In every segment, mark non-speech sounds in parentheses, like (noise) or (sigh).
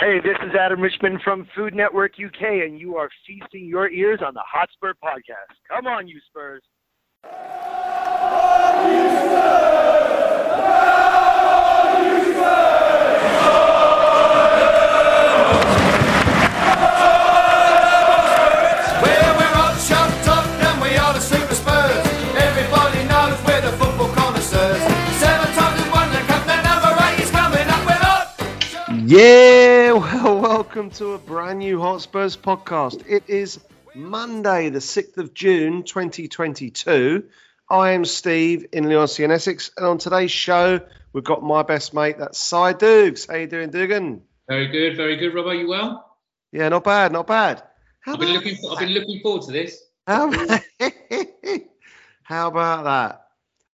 Hey, this is Adam Richman from Food Network UK, and you are feasting your ears on the Hotspur Podcast. Come on, you Spurs. Well, Yeah, well, (laughs) welcome to a brand new Hotspurs podcast. It is Monday, the 6th of June, 2022. I am Steve in Leigh-on-Sea and Essex, and on today's show, we've got my best mate, that's Cy Dukes. How you doing, Dugan? Very good, very good. Rob, are you well? Yeah, not bad, not bad. How I've been looking. I've been looking forward to this. How, (laughs) how about that?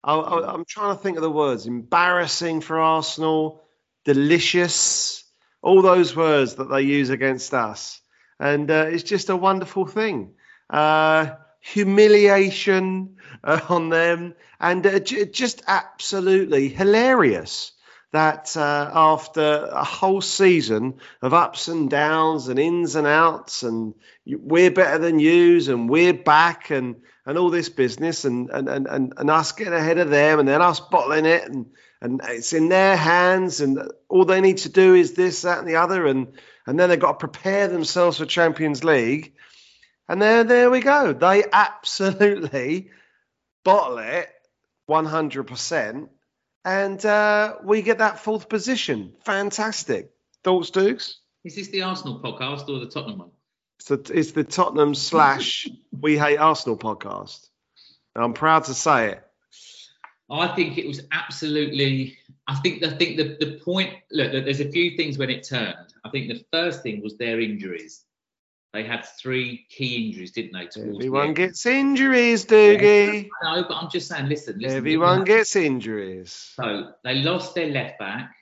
I, I, I'm trying to think of the words. Embarrassing for Arsenal, delicious, all those words that they use against us. And uh, it's just a wonderful thing. Uh, humiliation uh, on them, and uh, j- just absolutely hilarious that uh, after a whole season of ups and downs and ins and outs and we're better than yous and we're back and and all this business and and, and, and and us getting ahead of them and then us bottling it and and it's in their hands and all they need to do is this that and the other and and then they've got to prepare themselves for Champions League and there there we go they absolutely (laughs) bottle it 100% and uh, we get that fourth position fantastic thoughts Dukes Is this the Arsenal podcast or the Tottenham one? so it's the Tottenham slash (laughs) We Hate Arsenal podcast. And I'm proud to say it. I think it was absolutely. I think. I think the the point. Look, there's a few things when it turned. I think the first thing was their injuries. They had three key injuries, didn't they? towards the Everyone end? gets injuries, Doogie. No, but I'm just saying. Listen, listen. Everyone gets injuries. So they lost their left back,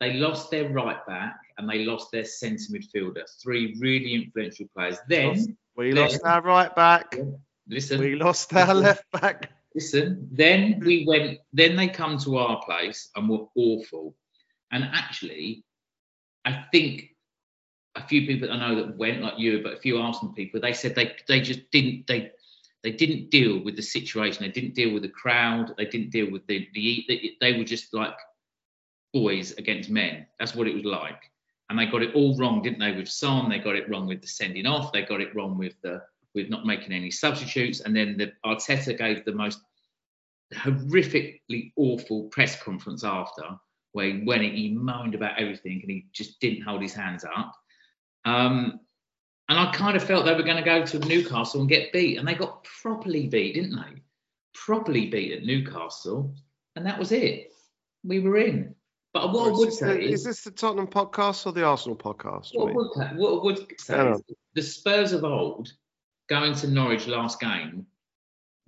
they lost their right back, and they lost their centre midfielder. Three really influential players. Then, We Then- lost our right back. listen. We lost our left back. Listen, then we went, then they come to our place and were awful. And actually, I think a few people I know that went like you, but a few Arsenal people, they said they they just didn't they they didn't deal with the situation. They didn't deal with the crowd. They didn't deal with the the they, were just like boys against men. That's what it was like. And they got it all wrong, didn't they? With Son, they got it wrong with the sending off. They got it wrong with the with not making any substitutes. And then the Arteta gave the most horrifically awful press conference after, where he in, he moaned about everything and he just didn't hold his hands up. Um, and I kind of felt they were going to go to Newcastle and get beat, and they got properly beat, didn't they? Properly beat at Newcastle, and that was it. We were in. But what I would this, say the, is this the Tottenham podcast or the Arsenal podcast? what would, what I would say is the Spurs of old going to Norwich last game,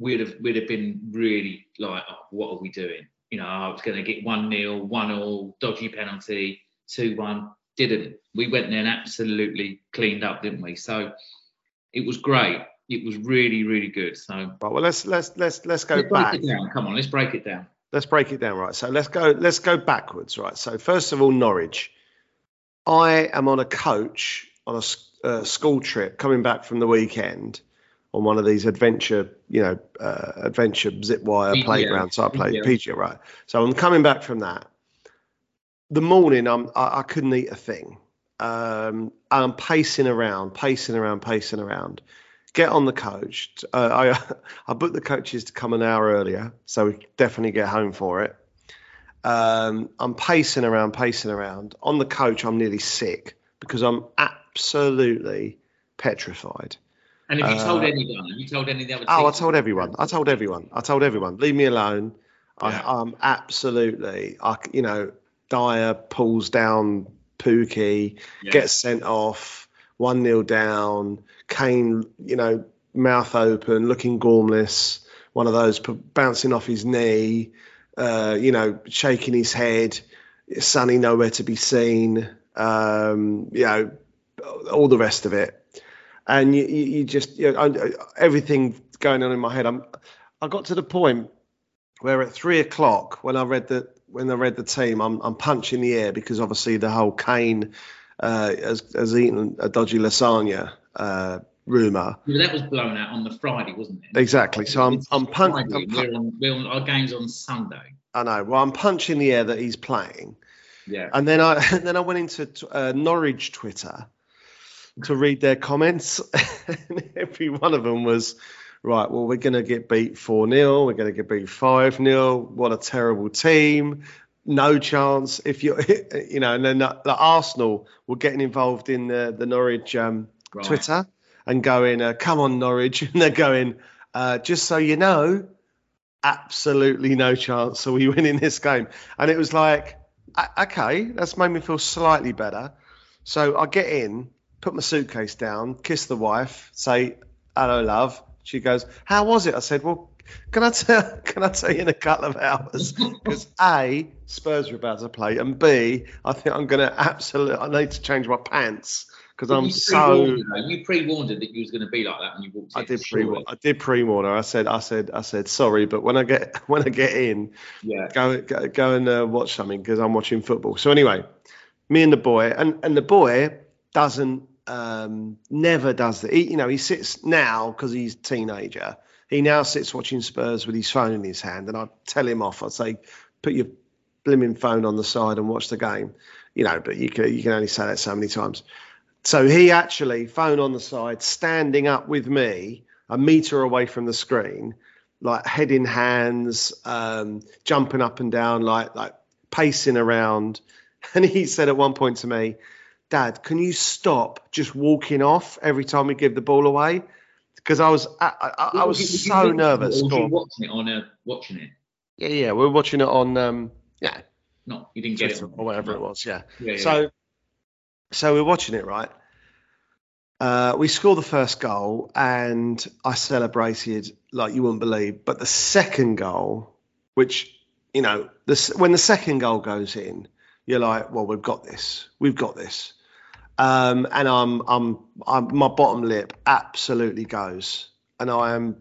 we'd have we'd have been really like, oh, what are we doing? You know, I was going to get one nil, one all, dodgy penalty, two one. Didn't. We went there and absolutely cleaned up, didn't we? So it was great. It was really, really good. So Right, well, let's let's let's let's go let's break back. it down. Come on, let's break it down. let's break it down right so let's go let's go backwards right so first of all norwich i am on a coach on a uh, school trip coming back from the weekend on one of these adventure you know uh, adventure zip wire PGA, playground type play PGA. PGA, right so i'm coming back from that the morning i'm i, I couldn't eat a thing um, i'm pacing around pacing around pacing around get on the coach. Uh, I (laughs) I booked the coaches to come an hour earlier, so we definitely get home for it. Um, I'm pacing around, pacing around. On the coach, I'm nearly sick because I'm absolutely petrified. And have you Uh, told anyone? Have you told any of the other Oh, I told everyone. I told everyone. I told everyone. Leave me alone. Yeah. I, I'm absolutely. I you know, Dier pulls down Pukki, gets sent off, one 0 down. Kane, you know, mouth open, looking gormless. One of those p- bouncing off his knee. Uh, you know, shaking his head. Sunny nowhere to be seen. Um, you know, all the rest of it and you, you, you just you know, I, everything going on in my head. I'm I got to the point where at three o'clock when I read the when I read the team, I'm I'm punching the air because obviously the whole Kane uh, has, has eaten a dodgy lasagna uh, rumor. Yeah, that was blown out on the Friday, wasn't it? Exactly. So I'm It's I'm, pun- Friday, I'm pun- we're on, we're on, our game's on Sunday. I know. Well, I'm punching the air that he's playing. Yeah. And then I (laughs) then I went into uh, Norwich Twitter to read their comments. (laughs) and every one of them was right. Well, we're going to get beat four 0 We're going to get beat five 0 What a terrible team. No chance. If you (laughs) you know, and then the, the Arsenal were getting involved in the the Norwich um, Right. Twitter and going, uh, "Come on, Norwich," (laughs) and they're going, uh, "Just so you know." Absolutely no chance of we winning this game, and it was like, okay, that's made me feel slightly better. So I get in, put my suitcase down, kiss the wife, say hello, love. She goes, "How was it?" I said, "Well, can I tell? (laughs) Can I tell you in a couple of hours? (laughs) Because a Spurs are about to play, and b I think I'm going to absolutely. I need to change my pants because I'm you so. her. You pre-warned her that you was going to be like that when you walked in. I did pre. I did pre warn her. I said I said I said sorry, but when I get (laughs) when I get in, Yeah. go go, go and uh, watch something because I'm watching football. So anyway, me and the boy, and and the boy doesn't um, never does that. He, you know, he sits now because he's a teenager. He now sits watching Spurs with his phone in his hand, and I tell him off. I say, put your blimmin' phone on the side and watch the game. You know, but you can you can only say that so many times. So he actually phone on the side, standing up with me a meter away from the screen, like head in hands, um, jumping up and down, like like pacing around. (laughs) And he said at one point to me, "Dad, can you stop just walking off every time we give the ball away?" Because I was I, I, I was you so it, nervous. You watching it on a watching it? Yeah, yeah, we we're watching it on um, yeah, No, you didn't get it or whatever it was. Yeah. Yeah, yeah, So, so we're watching it, right? Uh, we score the first goal, and I celebrated like you wouldn't believe. But the second goal, which you know, the, s- when the second goal goes in, you're like, well, we've got this, we've got this. Um, and I'm, I'm, I'm, my bottom lip absolutely goes, and I am,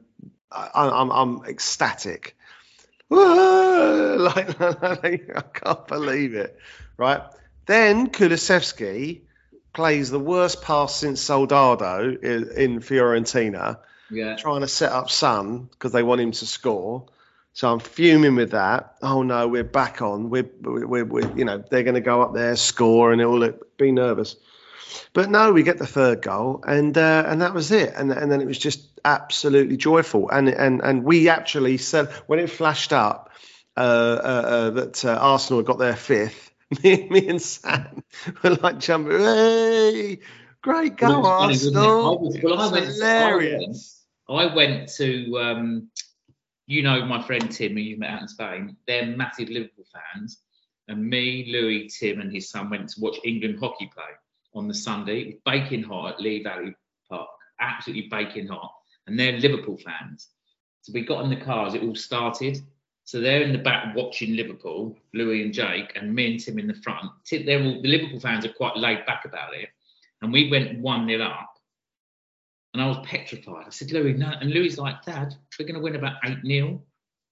I, I'm, I'm ecstatic. (laughs) (laughs) like, I can't believe it, right? Then Kulusevski plays the worst pass since Soldado in, in Fiorentina, yeah. trying to set up Son because they want him to score. So I'm fuming with that. Oh no, we're back on. We're, we're, we're you know, they're going to go up there, score, and it will be nervous. But no, we get the third goal, and uh, and that was it. And and then it was just absolutely joyful. And and and we actually said when it flashed up uh, uh, uh, that uh, Arsenal had got their fifth. (laughs) Me, me and Sam (laughs) were like jumping. Hey, great goal, Well, was funny, it? I Arsenal! was- well, I went- I hilarious. I went to, um, you know, my friend Tim, who you've met out in Spain. They're massive Liverpool fans, and me, Louis, Tim, and his son went to watch England hockey play on the Sunday. Baking hot at Lee Valley Park, absolutely baking hot, and they're Liverpool fans. So we got in the car as it all started. So they're in the back watching Liverpool, Louis and Jake, and me and Tim in the front. They're all the Liverpool fans are quite laid back about it, and we went one 0 up. And I was petrified. I said, Louis, no. And Louis like, Dad, we're going to win about 8 0.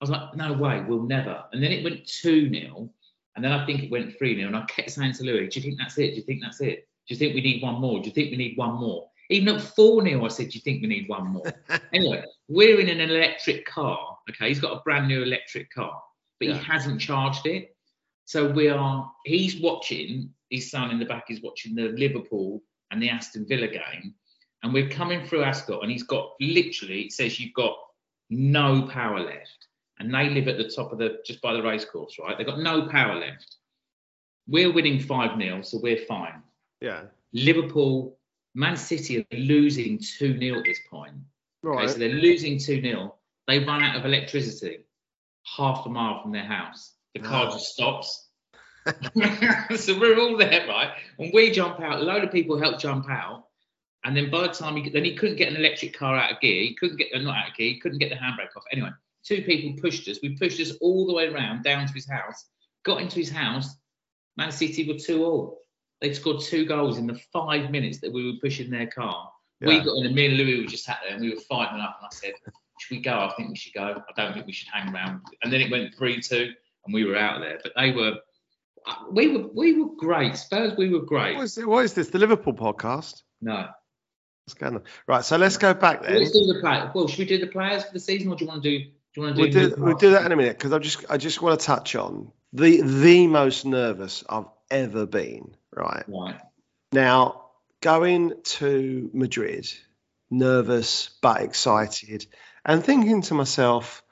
I was like, no way, we'll never. And then it went 2 0. And then I think it went 3 0. And I kept saying to Louis, do you think that's it? Do you think that's it? Do you think we need one more? Do you think we need one more? Even at 4 0, I said, do you think we need one more? (laughs) anyway, we're in an electric car. Okay. He's got a brand new electric car, but Yeah. he hasn't charged it. So we are, he's watching, his son in the back is watching the Liverpool and the Aston Villa game and we're coming through Ascot, and he's got literally it says you've got no power left, and they live at the top of the just by the racecourse, right? They've got no power left. We're winning five 0 so we're fine. Yeah. Liverpool, Man City are losing two 0 at this point. Okay, Right. so they're losing two 0 They run out of electricity half a mile from their house. The car Oh. just stops. (laughs) so we're all there, right? And we jump out. A load of people help jump out. And then by the time he then he couldn't get an electric car out of gear. He couldn't get not out of gear. He couldn't get the handbrake off. Anyway, two people pushed us. We pushed us all the way around down to his house. Got into his house. Man City were two all. They scored two goals in the five minutes that we were pushing their car. We got in, and me and Louis were just sat there and we were fighting up. And I said, Should we go? I think we should go. I don't think we should hang around. And then it went 3 2 and we were out of there. But they were, We were we were great. Spurs, we were great. What is, what is this? The Liverpool podcast? No. What's going on? Right, so let's go back then. Let's do the play. Well, should we do the players for the season, or do you want to do? Do you want to do? We'll do, we'll do that in a minute because I just I just want to touch on the the most nervous I've ever been. Right Right. now, going to Madrid, nervous but excited, and thinking to myself,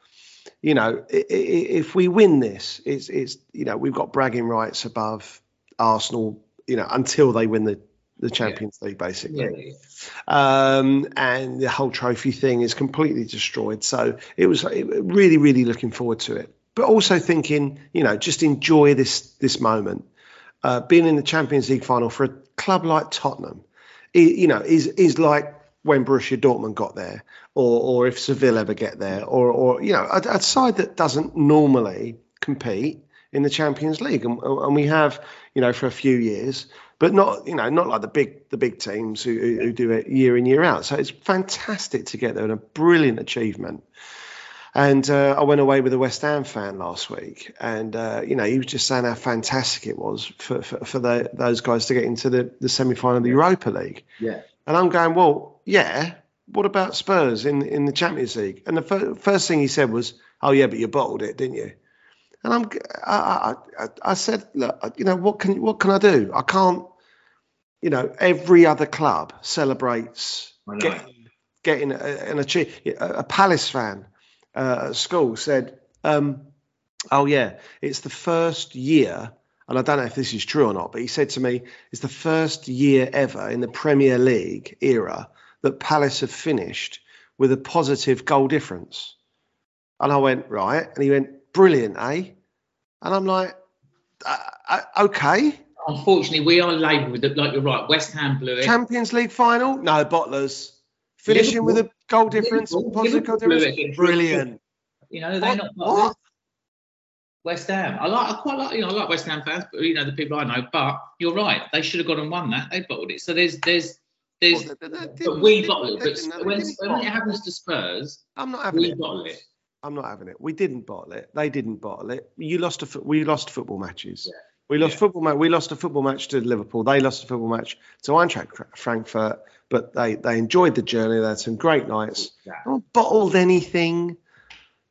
you know, if we win this, it's it's you know we've got bragging rights above Arsenal, you know, until they win the the Champions League, basically Yeah. um, and the whole trophy thing is completely destroyed. So it was really, really looking forward to it, but also thinking, you know, just enjoy this this moment. Uh, being in the Champions League final for a club like Tottenham, i you know, is is like when Borussia Dortmund got there, or or if Seville ever get there, or or you know, a, a side that doesn't normally compete in the Champions League, and, and we have, you know, for a few years but not you know not like the big the big teams who, who do it year in year out. So it's fantastic to get there and a brilliant achievement. And uh, I went away with a West Ham fan last week, and uh, you know he was just saying how fantastic it was for for, for the, those guys to get into the, the semi final of the Europa League. Yeah. And I'm going, well, yeah. What about Spurs in in the Champions League? And the fir- first thing he said was, "Oh yeah, but you bottled it, didn't you?" And I'm, I, I, I, said, look, you know, what can what can I do? I can't, you know, every other club celebrates getting getting an achieve. A, a Palace fan uh, at school said, um, "Oh yeah, it's the first year." And I don't know if this is true or not, but he said to me, "It's the first year ever in the Premier League era that Palace have finished with a positive goal difference." And I went right, and he went, "Brilliant, eh?" And I'm like, uh, uh, "Okay, Unfortunately, we are labelled with it. Like you're right. West Ham blew it. Champions League final? No, bottlers finishing with a goal difference, Liverpool- positive goal Liverpool difference. Brilliant. you know, they're What? not. what? West Ham. I like. I quite like. You know, I like West Ham fans, but you know the people I know. But you're right. They should have gone and won that. They bottled it. So there's there's there's. Well, but we they bottle it. But when, when it happens to Spurs, I'm not having we it. bottle it. I'm not having it. We didn't bottle it. They didn't bottle it. You lost a. We lost football matches. Yeah. We lost Yeah. football match. We lost a football match to Liverpool. They lost a football match to Eintracht Fra- Frankfurt. But they they enjoyed the journey. They had some great nights. Yeah. Not bottled anything.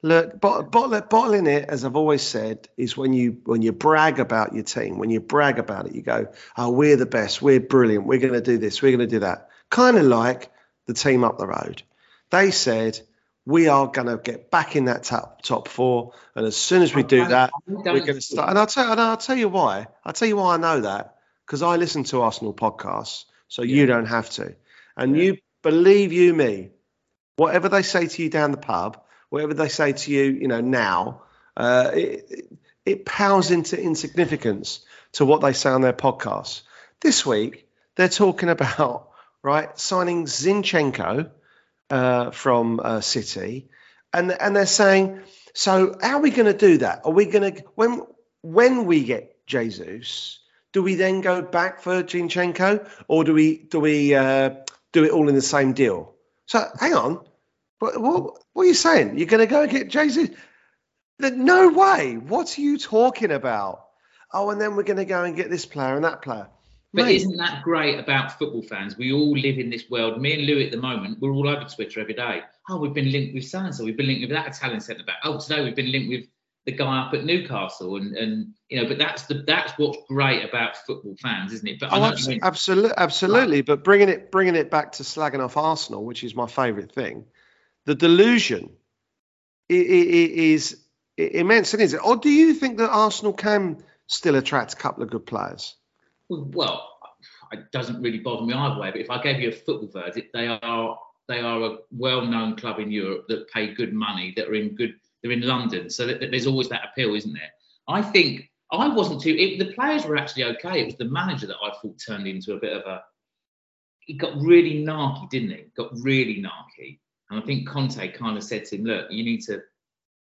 Look, bot, bottle, bottling it, as I've always said, is when you when you brag about your team. When you brag about it, you go, "Oh, we're the best. We're brilliant. We're going to do this. We're going to do that." Kind of like the team up the road. They said, "We are going to get back in that top top four, and as soon as we do that, we're going to start." And I'll tell and I'll tell you why. I'll tell you why I know that because I listen to Arsenal podcasts, so you don't have to. And Yeah. you believe you me, whatever they say to you down the pub, whatever they say to you, you know, now, uh, it, it, it pales into insignificance to what they say on their podcasts. This week, they're talking about, (laughs) right, signing Zinchenko uh, from uh, City. And, and they're saying, so how are we going to do that? Are we going to, when, when we get Jesus, do we then go back for Zinchenko or do we, do we uh, do it all in the same deal? So hang on. What, what, what are you saying? You're going to go and get Jay Z? No way. What are you talking about? Oh, and then we're going to go and get this player and that player. But Mate, isn't that great about football fans? We all live in this world. Me and Louis at the moment, we're all over Twitter every day. Oh, we've been linked with so and so. We've been linked with that Italian centre back. Oh, today we've been linked with the guy up at Newcastle, and and you know. But that's the that's what's great about football fans, isn't it? But oh, I Oh, know abs- you mean- absolutely, absolutely. But bringing it, bringing it back to slagging off Arsenal, which is my favourite thing, the delusion is i- immense, isn't it? Or do you think that Arsenal can still attract a couple of good players? well, it doesn't really bother me either way. But if I gave you a football verdict, they are they are a well-known club in Europe that pay good money, that are in good. They're in London, so that, there's always that appeal, isn't there? I think I wasn't too. It, the players were actually okay. It was the manager that I thought turned into a bit of a. He got really narky, didn't he? Got really narky, and I think Conte kind of said to him, "Look, you need to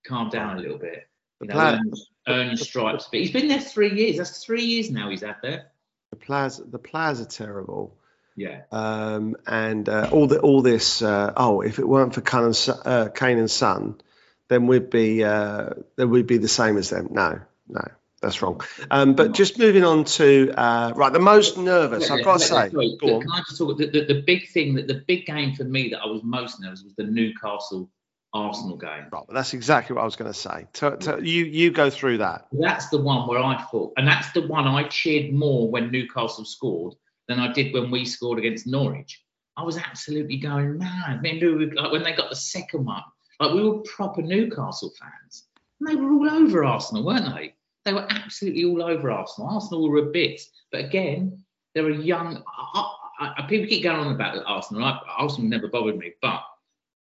calm down a little bit. The, You know, earn, earn stripes." But he's been there three years. That's three years now. He's had there. the players, the players are terrible. Yeah. Um, and uh, all the all this. Uh, oh, if it weren't for Kane and, uh, Kane and Son, then we'd be uh, then we'd be the same as them. No, no, that's wrong. Um, but just moving on to uh, right, the most nervous. I've got to say, Sorry, can I just talk? The, the, the big thing that the big game for me that I was most nervous was the Newcastle Arsenal game. Right, that's exactly what I was going to say. To, to, you you go through that. That's the one where I thought, and that's the one I cheered more when Newcastle scored than I did when we scored against Norwich. I was absolutely going mad. Like when they got the second one, like we were proper Newcastle fans, and they were all over Arsenal, weren't they? They were absolutely all over Arsenal. Arsenal were a bit, but again, they're a young. I, I, I, people keep going on about Arsenal. I, Arsenal never bothered me, but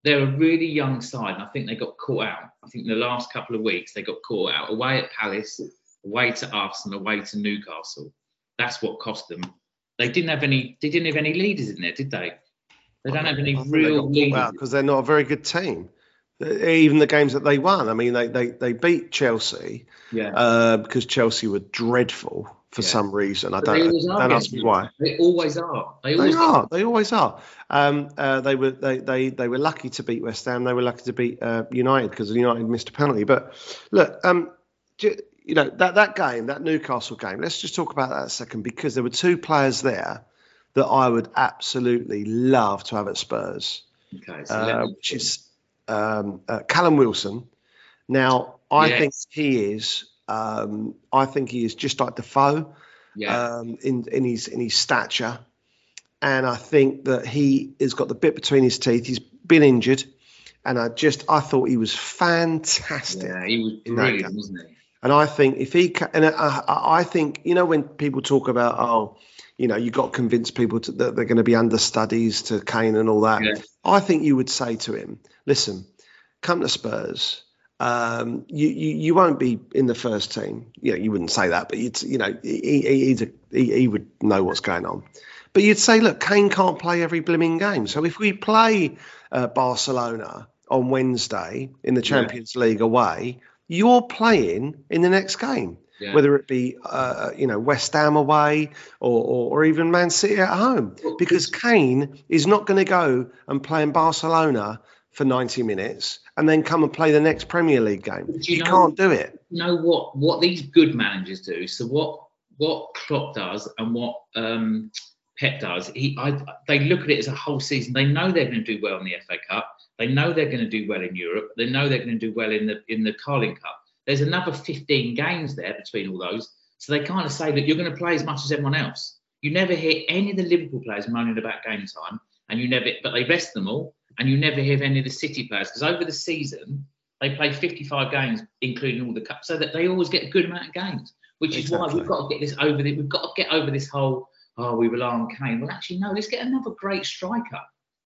they're a really young side, and I think they got caught out. I think in the last couple of weeks they got caught out away at Palace, away to Arsenal, away to Newcastle. That's what cost them. They didn't have any. They didn't have any leaders in there, did they? They don't have any real leaders. because they're not a very good team. Even the games that they won, I mean, they they, they beat Chelsea Yeah. uh, because Chelsea were dreadful for Yeah. some reason. I But don't are don't ask me why. They always are. They They always are. They always are. Um, uh, they were they, they they were lucky to beat West Ham. They were lucky to beat uh, United because United missed a penalty. But look, um, ju- you know that that game, that Newcastle game. Let's just talk about that a second because there were two players there that I would absolutely love to have at Spurs, Okay. So uh, which is um, uh, Callum Wilson. Now I Yes. think he is. Um, I think he is just like Defoe yeah. um, in in his in his stature, and I think that he has got the bit between his teeth. He's been injured, and I just I thought he was fantastic. yeah. He was brilliant, wasn't he? And I think if he and I I think you know when people talk about oh you know you've got to convince people to, that they're going to be understudies to Kane and all that. Yeah. I think you would say to him, listen, come to Spurs. Um, you, you you won't be in the first team. You know, you wouldn't say that, but you'd you know he, he, he's a, he, he would know what's going on. But you'd say, look, Kane can't play every blooming game. So if we play uh, Barcelona on Wednesday in the Champions League away, you're playing in the next game Yeah. whether it be uh, you know West Ham away or, or, or even Man City at home, because Kane is not going to go and play in Barcelona for 90 minutes and then come and play the next Premier League game. You You know- can't do it. you know what what these good managers do. So what what Klopp does and what um, Pep does, he I, they look at it as a whole season. They know they're going to do well in the FA Cup. They know they're going to do well in Europe. They know they're going to do well in the in the Carling Cup. There's another 15 games there between all those, so they kind of say that you're going to play as much as everyone else. You never hear any of the Liverpool players moaning about game time, and you never, but they rest them all, and you never hear any of the City players because over the season they play 55 games, including all the cups, so that they always get a good amount of games. Which is why we've got to get this over. The, we've got to get over this whole. Oh, we rely on Kane. Well, actually, no. Let's get another great striker.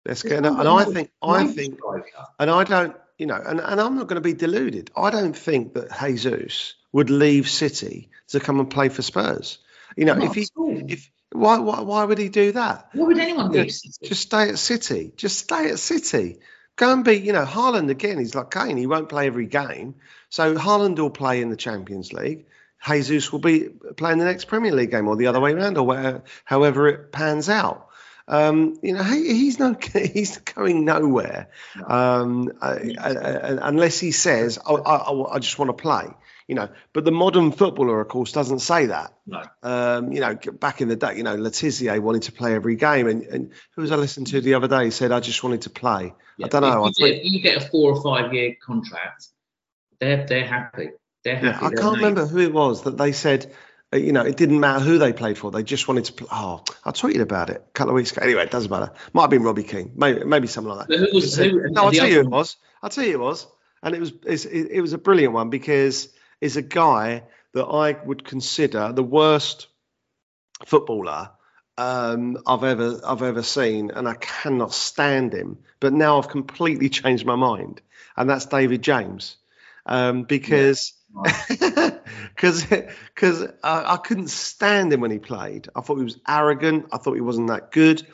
Let's Let's get and I think I think striker. and I don't you know and, and I'm not going to be deluded. I don't think that Jesus would leave City to come and play for Spurs. You know, Not if he if why, why why would he do that? Why would anyone leave City? Just stay at City. Just stay at City. Go and be, you know, Haaland again. He's like Kane. He won't play every game. So Haaland will play in the Champions League. Jesus will be playing the next Premier League game, or the other way around, or where, however it pans out. Um, you know, he, he's no, (laughs) he's going nowhere um, uh, uh, uh, unless he says, oh, I, I, I just want to play." You know, but the modern footballer, of course, doesn't say that. No. Um, you know, back in the day, you know, Le Tissier wanted to play every game, and, and who was I listening to the other day? He said, "I just wanted to play." I don't know. If you, get, you get a four or five year contract, they're they're happy. They're yeah, happy. I can't remember who it was that they said. Uh, You know, it didn't matter who they played for. They just wanted to play. Oh, I tweeted about it a couple of weeks ago. Anyway, it doesn't matter. Might have been Robbie King. Maybe, maybe something like that. Who was who? no, I'll tell you who it was. I'll tell you it was. And it was it's, it, it was a brilliant one because it's a guy that I would consider the worst footballer um, I've ever I've ever seen, and I cannot stand him. But now I've completely changed my mind, and that's David James, um, because (laughs) because because I, I couldn't stand him when he played. I thought he was arrogant. I thought he wasn't that good.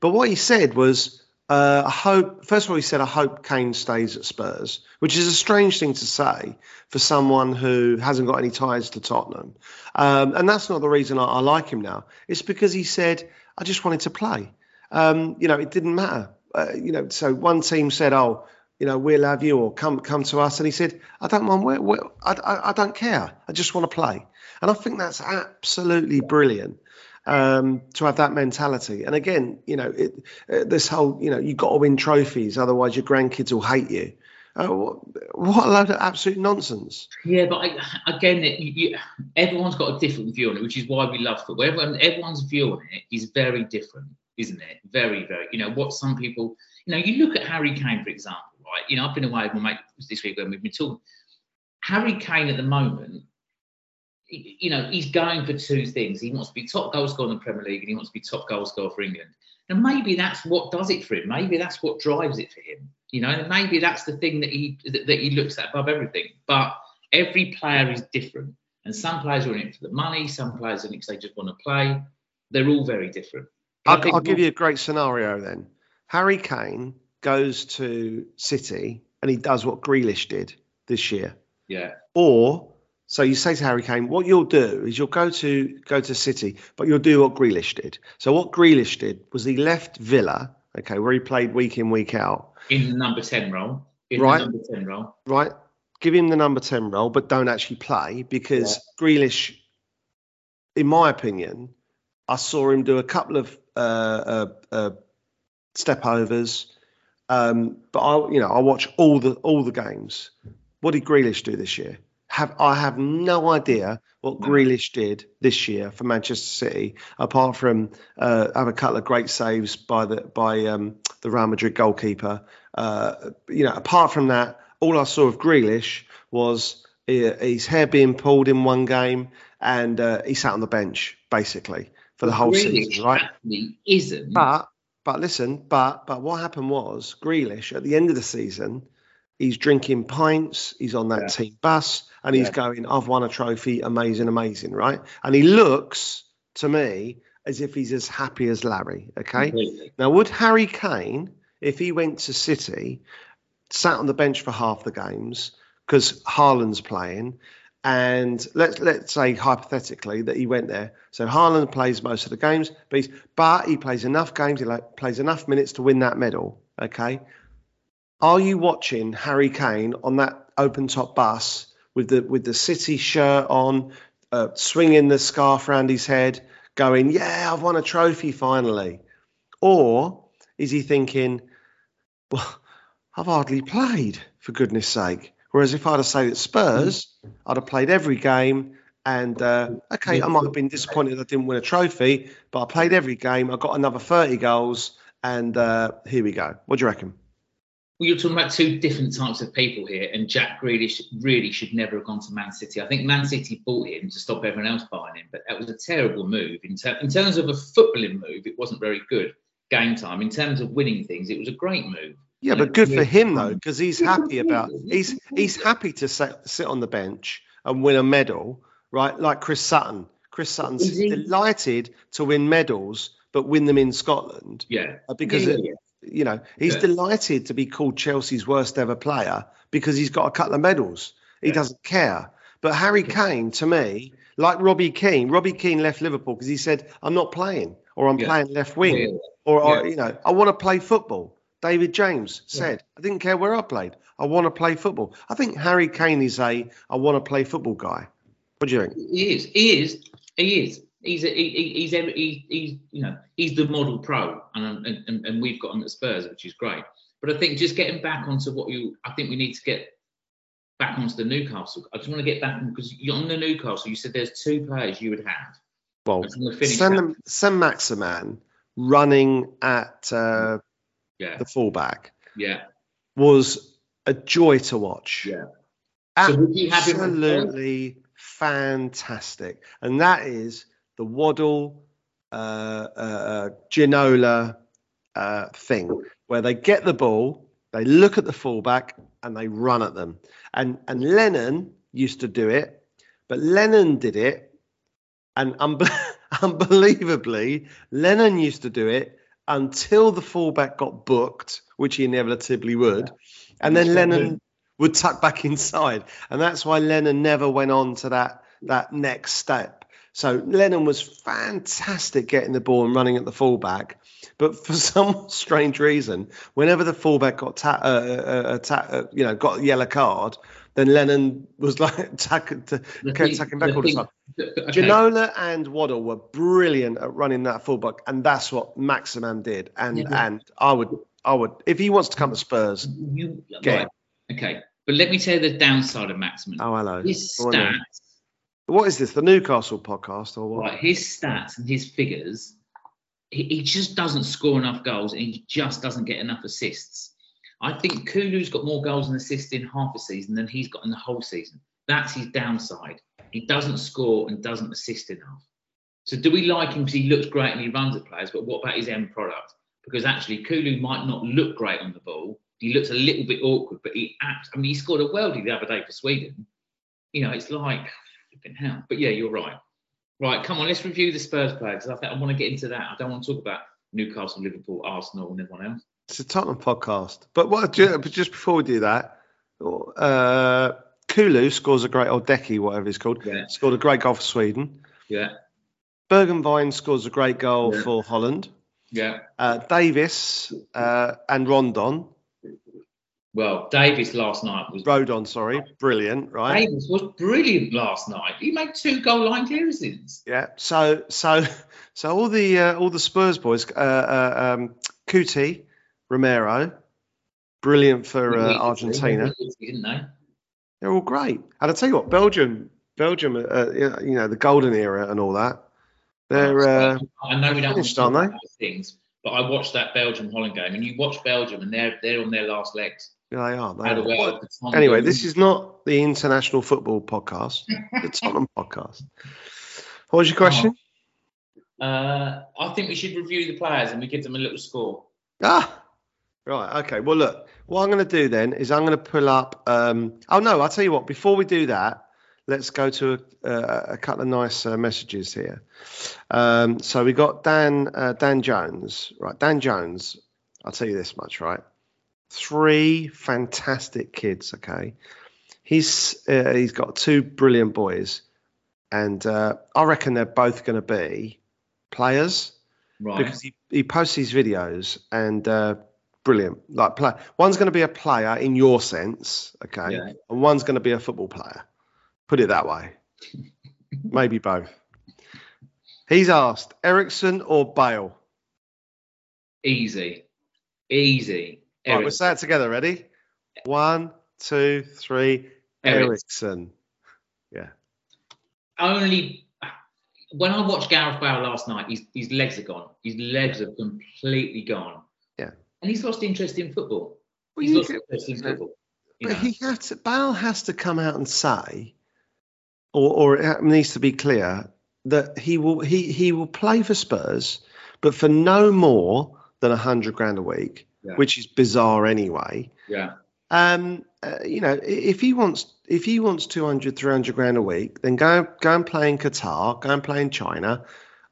But what he said was, uh, I hope. First of all, he said, "I hope Kane stays at Spurs," which is a strange thing to say for someone who hasn't got any ties to Tottenham. Um, and that's not the reason I, I like him now. It's because he said, "I just wanted to play." Um, you know, it didn't matter. Uh, you know, so one team said, "Oh." You know, we'll have you or come come to us. And he said, I don't mind where, where I, I, I don't care. I just want to play. And I think that's absolutely brilliant um, to have that mentality. And again, you know, it, uh, this whole, you know, you've got to win trophies, otherwise your grandkids will hate you. Uh, what, a load of absolute nonsense. Yeah, but I, again, it, you, everyone's got a different view on it, which is why we love football. Everyone, everyone's view on it is very different, isn't it? Very, very. You know, what some people, you know, you look at Harry Kane, for example, right? You know, I've been away with my mate this week when we've been talking. Harry Kane at the moment, you know, he's going for two things. He wants to be top goal scorer in the Premier League and he wants to be top goal scorer for England. And maybe that's what does it for him. Maybe that's what drives it for him. You know, and maybe that's the thing that he that, that he looks at above everything. But every player is different. And some players are in it for the money, some players are in it because they just want to play. They're all very different. I'll, I'll give you a great scenario then. Harry Kane goes to City and he does what Grealish did this year. Yeah. Or so you say to Harry Kane, what you'll do is you'll go to go to City, but you'll do what Grealish did. So what Grealish did was he left Villa, okay, where he played week in week out, In the number 10 role. In Right. the number 10 role. right? Give him the number ten role, but don't actually play because Grealish, in my opinion, I saw him do a couple of uh, uh, uh, step overs. Um, but I, you know, I watch all the all the games. What did Grealish do this year? Have I have no idea what. Grealish did this year for Manchester City, apart from uh, have a couple of great saves by the by um, the Real Madrid goalkeeper. Uh, you know, apart from that, all I saw of Grealish was uh, his hair being pulled in one game, and uh, he sat on the bench basically for the whole Grealish season, right? isn't. But but listen, but but what happened was Grealish at the end of the season, he's drinking pints, he's on that Yeah. team bus, and he's Yeah. going, I've won a trophy, amazing, amazing, right? And he looks to me as if he's as happy as Larry. Okay. Completely. Now would Harry Kane, if he went to City, sat on the bench for half the games because Haaland's playing, and let's let's say hypothetically that he went there. So Haaland plays most of the games, but he's, but he plays enough games, he like, plays enough minutes to win that medal. Okay. Are you watching Harry Kane on that open top bus with the with the City shirt on, uh, swinging the scarf around his head, going, "Yeah, I've won a trophy finally," or is he thinking, "Well, I've hardly played for goodness sake"? Whereas if I'd have stayed at Spurs, I'd have played every game. And uh, okay, I might have been disappointed I didn't win a trophy, but I played every game. I got another 30 goals, and uh, here we go. What do you reckon? Well, you're talking about two different types of people here, and Jack Grealish really should never have gone to Man City. I think Man City bought him to stop everyone else buying him, but that was a terrible move. In, ter- in terms of a footballing move, it wasn't very good game time. In terms of winning things, it was a great move. Yeah, but good for him though, because he's happy about he's he's happy to sit, sit on the bench and win a medal, right? Like Chris Sutton. Chris Sutton's delighted to win medals, but win them in Scotland Yeah. uh, because Yeah, it, yeah, you know he's Yeah. delighted to be called Chelsea's worst ever player because he's got a couple of medals. He Yeah. doesn't care. But Harry Kane, to me, like Robbie Keane, Robbie Keane left Liverpool because he said, "I'm not playing, or I'm Yeah. playing left wing." Yeah. or, or Yeah. you know, I want to play football. David James said, I didn't care where I played. I want to play football. I think Harry Kane is a I want to play football guy. What do you think? He is. He is. He is. He's a, he, he- he's every, he, he's you know he's the model pro, and, and and we've got him at Spurs, which is great. But I think just getting back onto what you, I think we need to get back onto the Newcastle. I just want to get back because you're on the Newcastle. You said there's two players you would have. Well, I just want to Sam. Saint-Maximin running at uh, Yeah, the fullback yeah, was a joy to watch. yeah. So would you have him at Absolutely fantastic. And that is the Waddle uh, uh, uh, Ginola uh, thing, where they get the ball, they look at the fullback, and they run at them. And and Lennon used to do it, but Lennon did it, and unbe- (laughs) unbelievably, Lennon used to do it until the fullback got booked, which he inevitably would, and then Lennon would tuck back inside, and that's why Lennon never went on to that that next step. So Lennon was fantastic getting the ball and running at the fullback, but for (laughs) some strange reason, whenever the fullback got ta- uh, uh, uh, ta- uh, you know got a yellow card, then Lennon was (laughs) like tack- t- kept tacking back all the time. (laughs) okay. Ginola and Waddle were brilliant at running that fullback, and that's what Maximin did. And Yeah, and I would I would if he wants to come to Spurs. You, Get right. Okay. But let me tell you the downside of Maximin. Oh hello. his stats, What is this? The Newcastle podcast or what? right, his stats and his figures, he, he just doesn't score enough goals and he just doesn't get enough assists. I think Kulu's got more goals and assists in half a season than he's got in the whole season. That's his downside. He doesn't score and doesn't assist enough. So do we like him because he looks great and he runs at players, but what about his end product? Because actually Kulu might not look great on the ball. He looks a little bit awkward, but he abs- I mean he scored a worldie the other day for Sweden. You know, it's like flipping hell. But yeah, you're right. Right, come on, let's review the Spurs players. I think I want to get into that. I don't want to talk about Newcastle, Liverpool, Arsenal, and everyone else. It's a Tottenham podcast. But what? But just before we do that, uh, Kulu scores a great, or Decky, whatever he's called, Yeah. scored a great goal for Sweden. Yeah, Bergwijn scores a great goal Yeah. for Holland. yeah. Uh, Davis uh, and Rondon, Well, Davis last night was Rodon, sorry, brilliant, right? Davis was brilliant last night. He made two goal line clearances. Yeah. So so (laughs) so all the uh, all the Spurs boys, uh, uh, um, Cuti, Romero, brilliant for uh, Argentina. didn't they? They're all great. And I tell you what, Belgium, Belgium, uh, you know, the golden era and all that. They're uh, I know we don't finished, aren't they? things, but I watched that Belgium Holland game, and you watch Belgium, and they're they're on their last legs. they are. They are. the Tom Anyway, this is not the international football podcast, the (laughs) Tottenham podcast. What was your question? Uh, I think we should review the players and we give them a little score. Ah, right. Okay. Well, look, what I'm going to do then is I'm going to pull up. Um, oh no, I'll tell you what. Before we do that, let's go to a, a, a couple of nice uh, messages here. Um, so we got Dan uh, Dan Jones. Right, Dan Jones. I'll tell you this much. Right, three fantastic kids. Okay, he's uh, he's got two brilliant boys, and uh, I reckon they're both going to be players Right. because he, he posts these videos and uh, brilliant. Like play, one's going to be a player in your sense, okay, Yeah. and one's going to be a football player. Put it that way. (laughs) Maybe both. He's asked Eriksen or Bale. Easy. Easy. Right, we'll say it together. Ready? One, two, three. Eric. Eriksen. Yeah. Only when I watched Gareth Bale last night, his, his legs are gone. His legs are completely gone. And he's lost interest in football. Well, he's lost get- interest in football. But know. he has to. Bale has to come out and say, or, or it needs to be clear that he will he he will play for Spurs, but for no more than a hundred grand a week, Yeah. which is bizarre anyway. yeah. Um, uh, you know, if he wants if he wants 200, 300 grand a week, then go go and play in Qatar, go and play in China,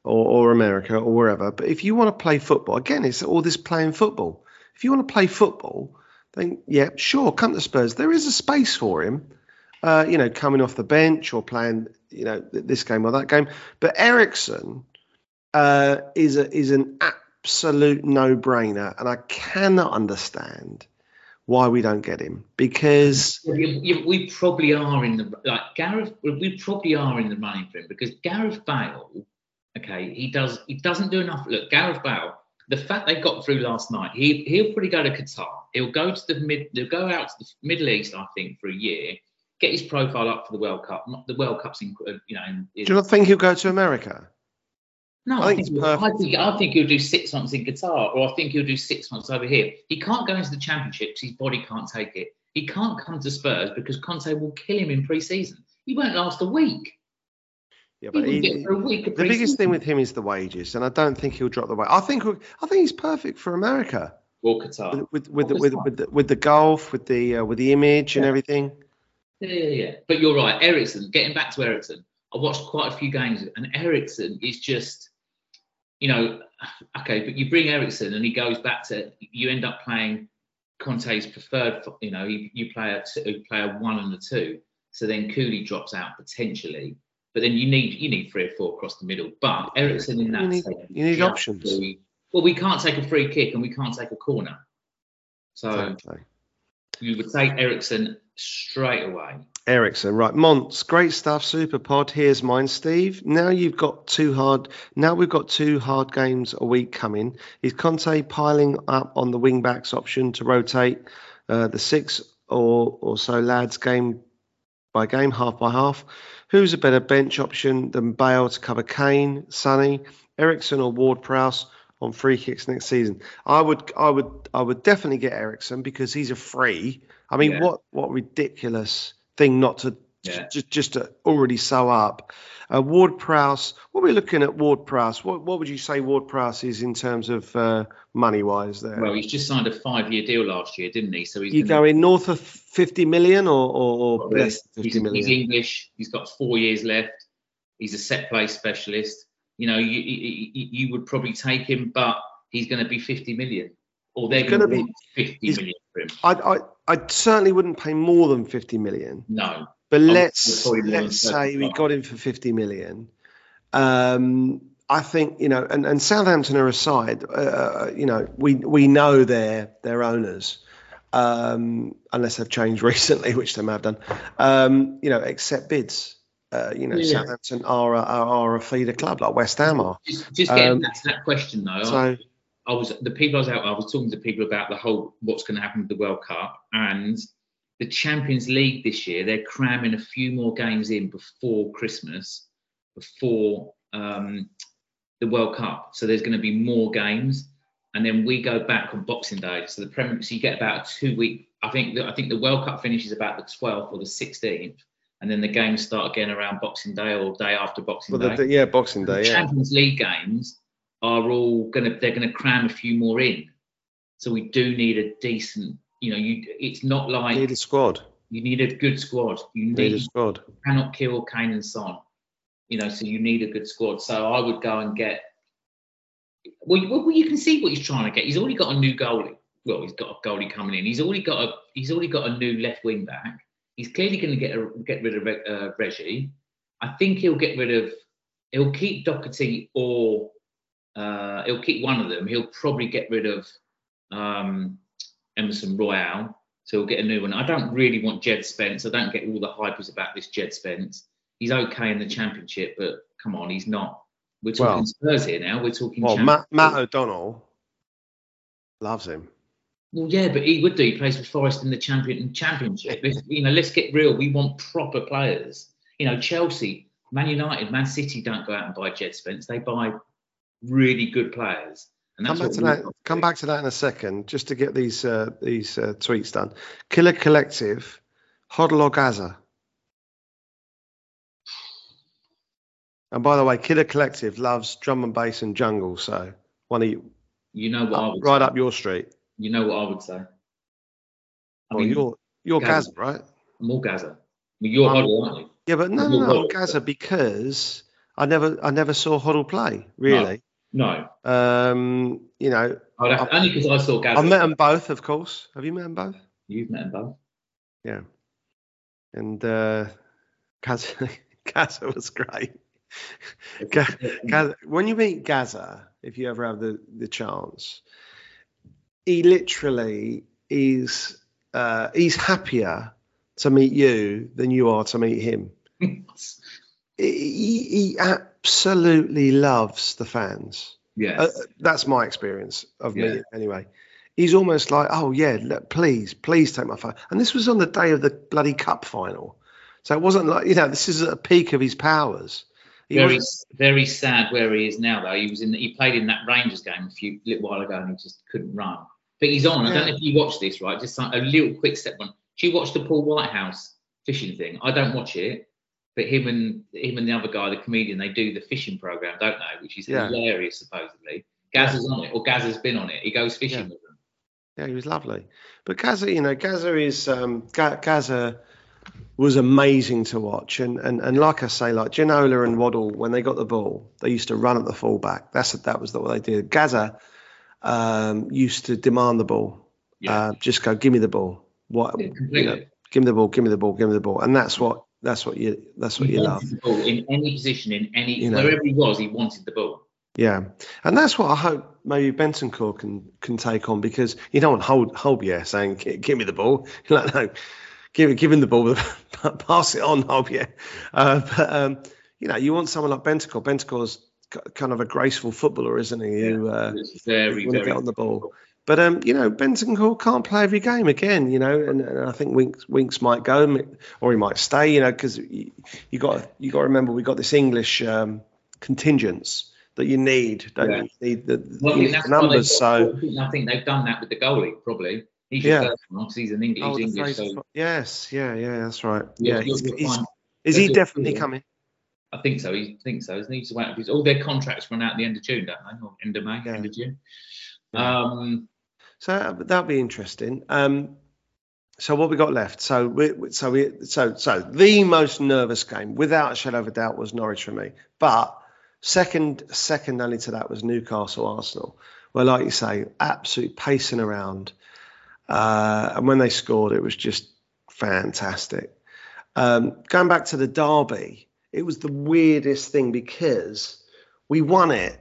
or, or America or wherever. But if you want to play football, again, it's all this playing football. If you want to play football, then yeah, sure, come to Spurs. There is a space for him. Uh, you know, coming off the bench or playing, you know, this game or that game. But Eriksen uh, is a, is an absolute no-brainer, and I cannot understand why we don't get him because we probably are in the like Gareth. We probably are in the running for him because Gareth Bale. Okay, he does. He doesn't do enough. Look, Gareth Bale. The fact they got through last night, he he'll probably go to Qatar. He'll go to the mid. They'll go out to the Middle East, I think, for a year. Get his profile up for the World Cup. Not the World Cup's in. uh, You know. In, do you not think he'll go to America? no, I I think I think I think he'll do six months in Qatar, or I think he'll do six months over here. He can't go into the championships; his body can't take it. He can't come to Spurs because Conte will kill him in pre-season. He won't last a week. Yeah, but won't he, get through a week of the biggest thing with him is the wages, and I don't think he'll drop the weight. I think I think he's perfect for America or Qatar. with with with, the, Well, with, with, the, with the golf, with the uh, with the image and everything. Yeah, yeah, yeah. But you're right, Eriksen. Getting back to Eriksen, I watched quite a few games, and Eriksen is just, you know, okay. But you bring Eriksen, and he goes back to you end up playing Conte's preferred. You know, you, you play a two, play a one and a two. So then Kulu drops out potentially. But then you need you need three or four across the middle. But Eriksen in that You need- you need options. well, we can't take a free kick and we can't take a corner. So Exactly. you would take Eriksen straight away. Eriksen, right. Monts, great stuff. Super pod. Here's mine, Steve. Now you've got two hard. Now we've got two hard games a week coming. Is Conte piling up on the wing backs option to rotate uh, the six or or so lads game by game, half by half? Who's a better bench option than Bale to cover Kane, Sonny, Eriksen, or Ward Prowse on free kicks next season? I would, I would, I would definitely get Eriksen because he's a free. I mean, Yeah. what what ridiculous thing not to Yeah. just just to already sew up. Uh, Ward Prowse, what are we looking at Ward Prowse? What what would you say Ward Prowse is in terms of uh, money wise there? Well, he's just signed a five-year deal last year, didn't he? So he's you going north of 50 million or, or, or less than 50 he's, million? he's English. He's got four years left. He's a set play specialist. You know, you, you, you- would probably take him, but he's going to be 50 million, or they're going to be 50 he's- million for him. I, I I certainly wouldn't pay more than 50 million. No, But would let's probably more let's say we got him for 50 million. Um, I think you know, and, and Southampton are aside. Uh, you know, we we know their their owners, um, unless they've changed (laughs) recently, which they may have done. Um, you know, accept bids. Uh, you know, Yeah. Southampton are a, are, are a feeder club like West Ham are. just, just getting Um, back to that question though. So I was the people I was out. I was talking to people about the whole what's going to happen with the World Cup and the Champions League this year. They're cramming a few more games in before Christmas, before um, the World Cup. So there's going to be more games, and then we go back on Boxing Day. So the Premier, so you get about a two week. I think that I think the World Cup finishes about the 12th or the 16th, and then the games start again around Boxing Day or day after Boxing well, Day. the, the- yeah, Boxing The Day. Yeah, Champions League games are all gonna they're gonna cram a few more in. So we do need a decent, you know, you it's not like you need a squad. you need a good squad. You Need a squad. you cannot kill Kane and Son. You know, so you need a good squad. So I would go and get well, you, well, you can see what he's trying to get. He's already got a new goalie. Well, he's got a goalie coming in. He's already got a he's already got a new left wing back. He's clearly going to get a, get rid of uh, Reggie. I think he'll get rid of he'll keep Doherty or uh, he'll keep one of them. He'll probably get rid of um, Emerson Royal. So we'll get a new one. I don't really want Jed Spence. I don't get all the hypers about this Jed Spence. He's okay in the championship, but come on, he's not. We're talking Well- Spurs here now. We're talking. Well, Matt, Matt O'Donnell loves him. Well, yeah, but he would do. He plays for Forest in the champion championship. You know, let's get real. We want proper players. You know, Chelsea, Man United, Man City don't go out and buy Jed Spence. They buy really good players. And Come back to that. to Come back to that in a second, just to get these uh, these uh, tweets done. Killer Collective, Hoddle or Gaza. And by the way, Killer Collective loves drum and bass and jungle, so one of you You know what I would right say. up your street. You know what I would say. I Well, mean, you're you're Gaza. Gaza, right? I'm all Gaza. I mean, you're I'm- Hoddle, aren't you? Yeah, but no, You're no, no, I'm. Gaza because I never I never saw Hoddle play really. No. Um, you know, have, only because I saw Gaza. I've met them both, of course. Have you met them both? You've met them both. Yeah. And uh, Gaza, (laughs) Gaza was great. (laughs) Ga- Gaza, when you meet Gaza, if you ever have the, the chance, he literally is uh, he's happier to meet you than you are to meet him. (laughs) He, he absolutely loves the fans. yes. Uh, that's my experience of Yeah. meeting anyway. He's almost like, oh yeah, look, please, please take my phone. And this was on the day of the bloody cup final, so it wasn't like you know this is at a peak of his powers. He very, very sad where he is now, though. He was in. He played in that Rangers game a few little while ago, and he just couldn't run. But he's on. I don't know if you watch this, right? Just like a little quick step one. Do you watch the Paul Whitehouse fishing thing? I don't watch it, but him and him and the other guy, the comedian, they do the fishing program, don't they? Which is Yeah. hilarious, supposedly. Gaz is on it, or Gaz has been on it. He goes fishing Yeah. with them. yeah, he was lovely. But Gaza, you know, Gaza is um, Gaza was amazing to watch, and and and like I say, like Ginola and Waddle, when they got the ball, they used to run at the fullback. That's that was what they did. Gaza um, used to demand the ball. Yeah. Uh, just go, give me the ball. What Yeah, you know, give me the ball, give me the ball, give me the ball, and that's what That's what you. That's what He you love. in any position, in any You know. wherever he was, he wanted the ball. Yeah, and that's what I hope maybe Bentancur can can take on because you don't want hold Hojbjerg saying give me the ball. You're (laughs) like no, give give him the ball, (laughs) pass it on Hojbjerg. Uh, but um, you know you want someone like Bentancur. Bentancur's k- kind of a graceful footballer, isn't he? Who uh, very, want to very get on the ball. But um, you know, Benson Bentancur can't play every game again. You know, and, and I think Winks Winks might go, or he might stay. You know, because you, you got you got to remember we got this English um, contingents that you need. Don't Yeah. you? You need the, Well, I need the numbers. So I think- they've done that with the goalie, probably. He's Yeah. first one because he's an English. oh, English, so yes, yeah, yeah, that's right. you're- Yeah, he's, he's, is he definitely good. coming? I think so. He thinks so. Isn't he? So wait, all their contracts run out at the end of June, don't they? Or end of May, Yeah. end of June. Um, So that- that'll be interesting. Um, so what we got left? So we- so we, so so the most nervous game, without a shadow of a doubt, was Norwich for me. But second, second only to that was Newcastle Arsenal. Well, like you say, absolute pacing around, uh, and when they scored, it was just fantastic. Um, going back to the derby, it was the weirdest thing because we won it,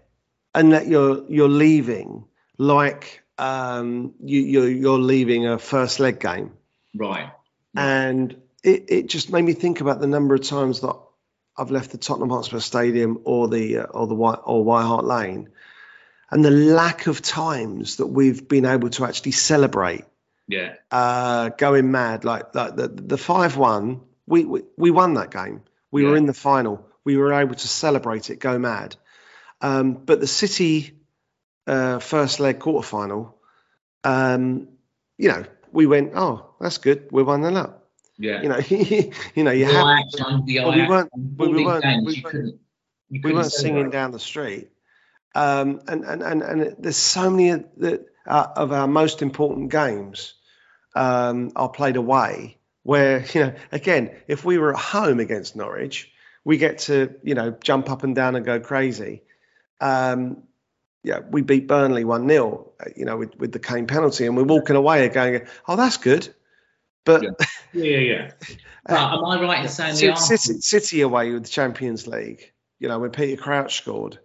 and that you're you're leaving like um, you, you're you're leaving a first leg game, right. and it, it just made me think about the number of times that I've left the Tottenham Hotspur Stadium or the uh, or the White or White Hart Lane, and the lack of times that we've been able to actually celebrate Yeah. uh, going mad. Like, like the the five one, we, we we won that game. We were in the final. We were able to celebrate it, go mad. Um, but the City uh, first leg quarter final, um, you know, we went, oh, that's good. We're one nil up. Yeah. You know, (laughs) you know, you have. Ajax one, the well, we weren't- one, we weren't- games, we weren't- we weren't singing celebrate. down the street. Um, and, and, and, and there's so many of, the, uh, of our most important games um, are played away where, (laughs) you know, again, if we were at home against Norwich, we get to, you know, jump up and down and go crazy. Um, yeah, we beat Burnley 1 0, you know, with, with the Kane penalty, and we're walking away and going, oh, that's good. But Yeah. (laughs) Yeah, yeah, yeah. But am I right in saying the City, City, City away with the Champions League, you know, when Peter Crouch scored.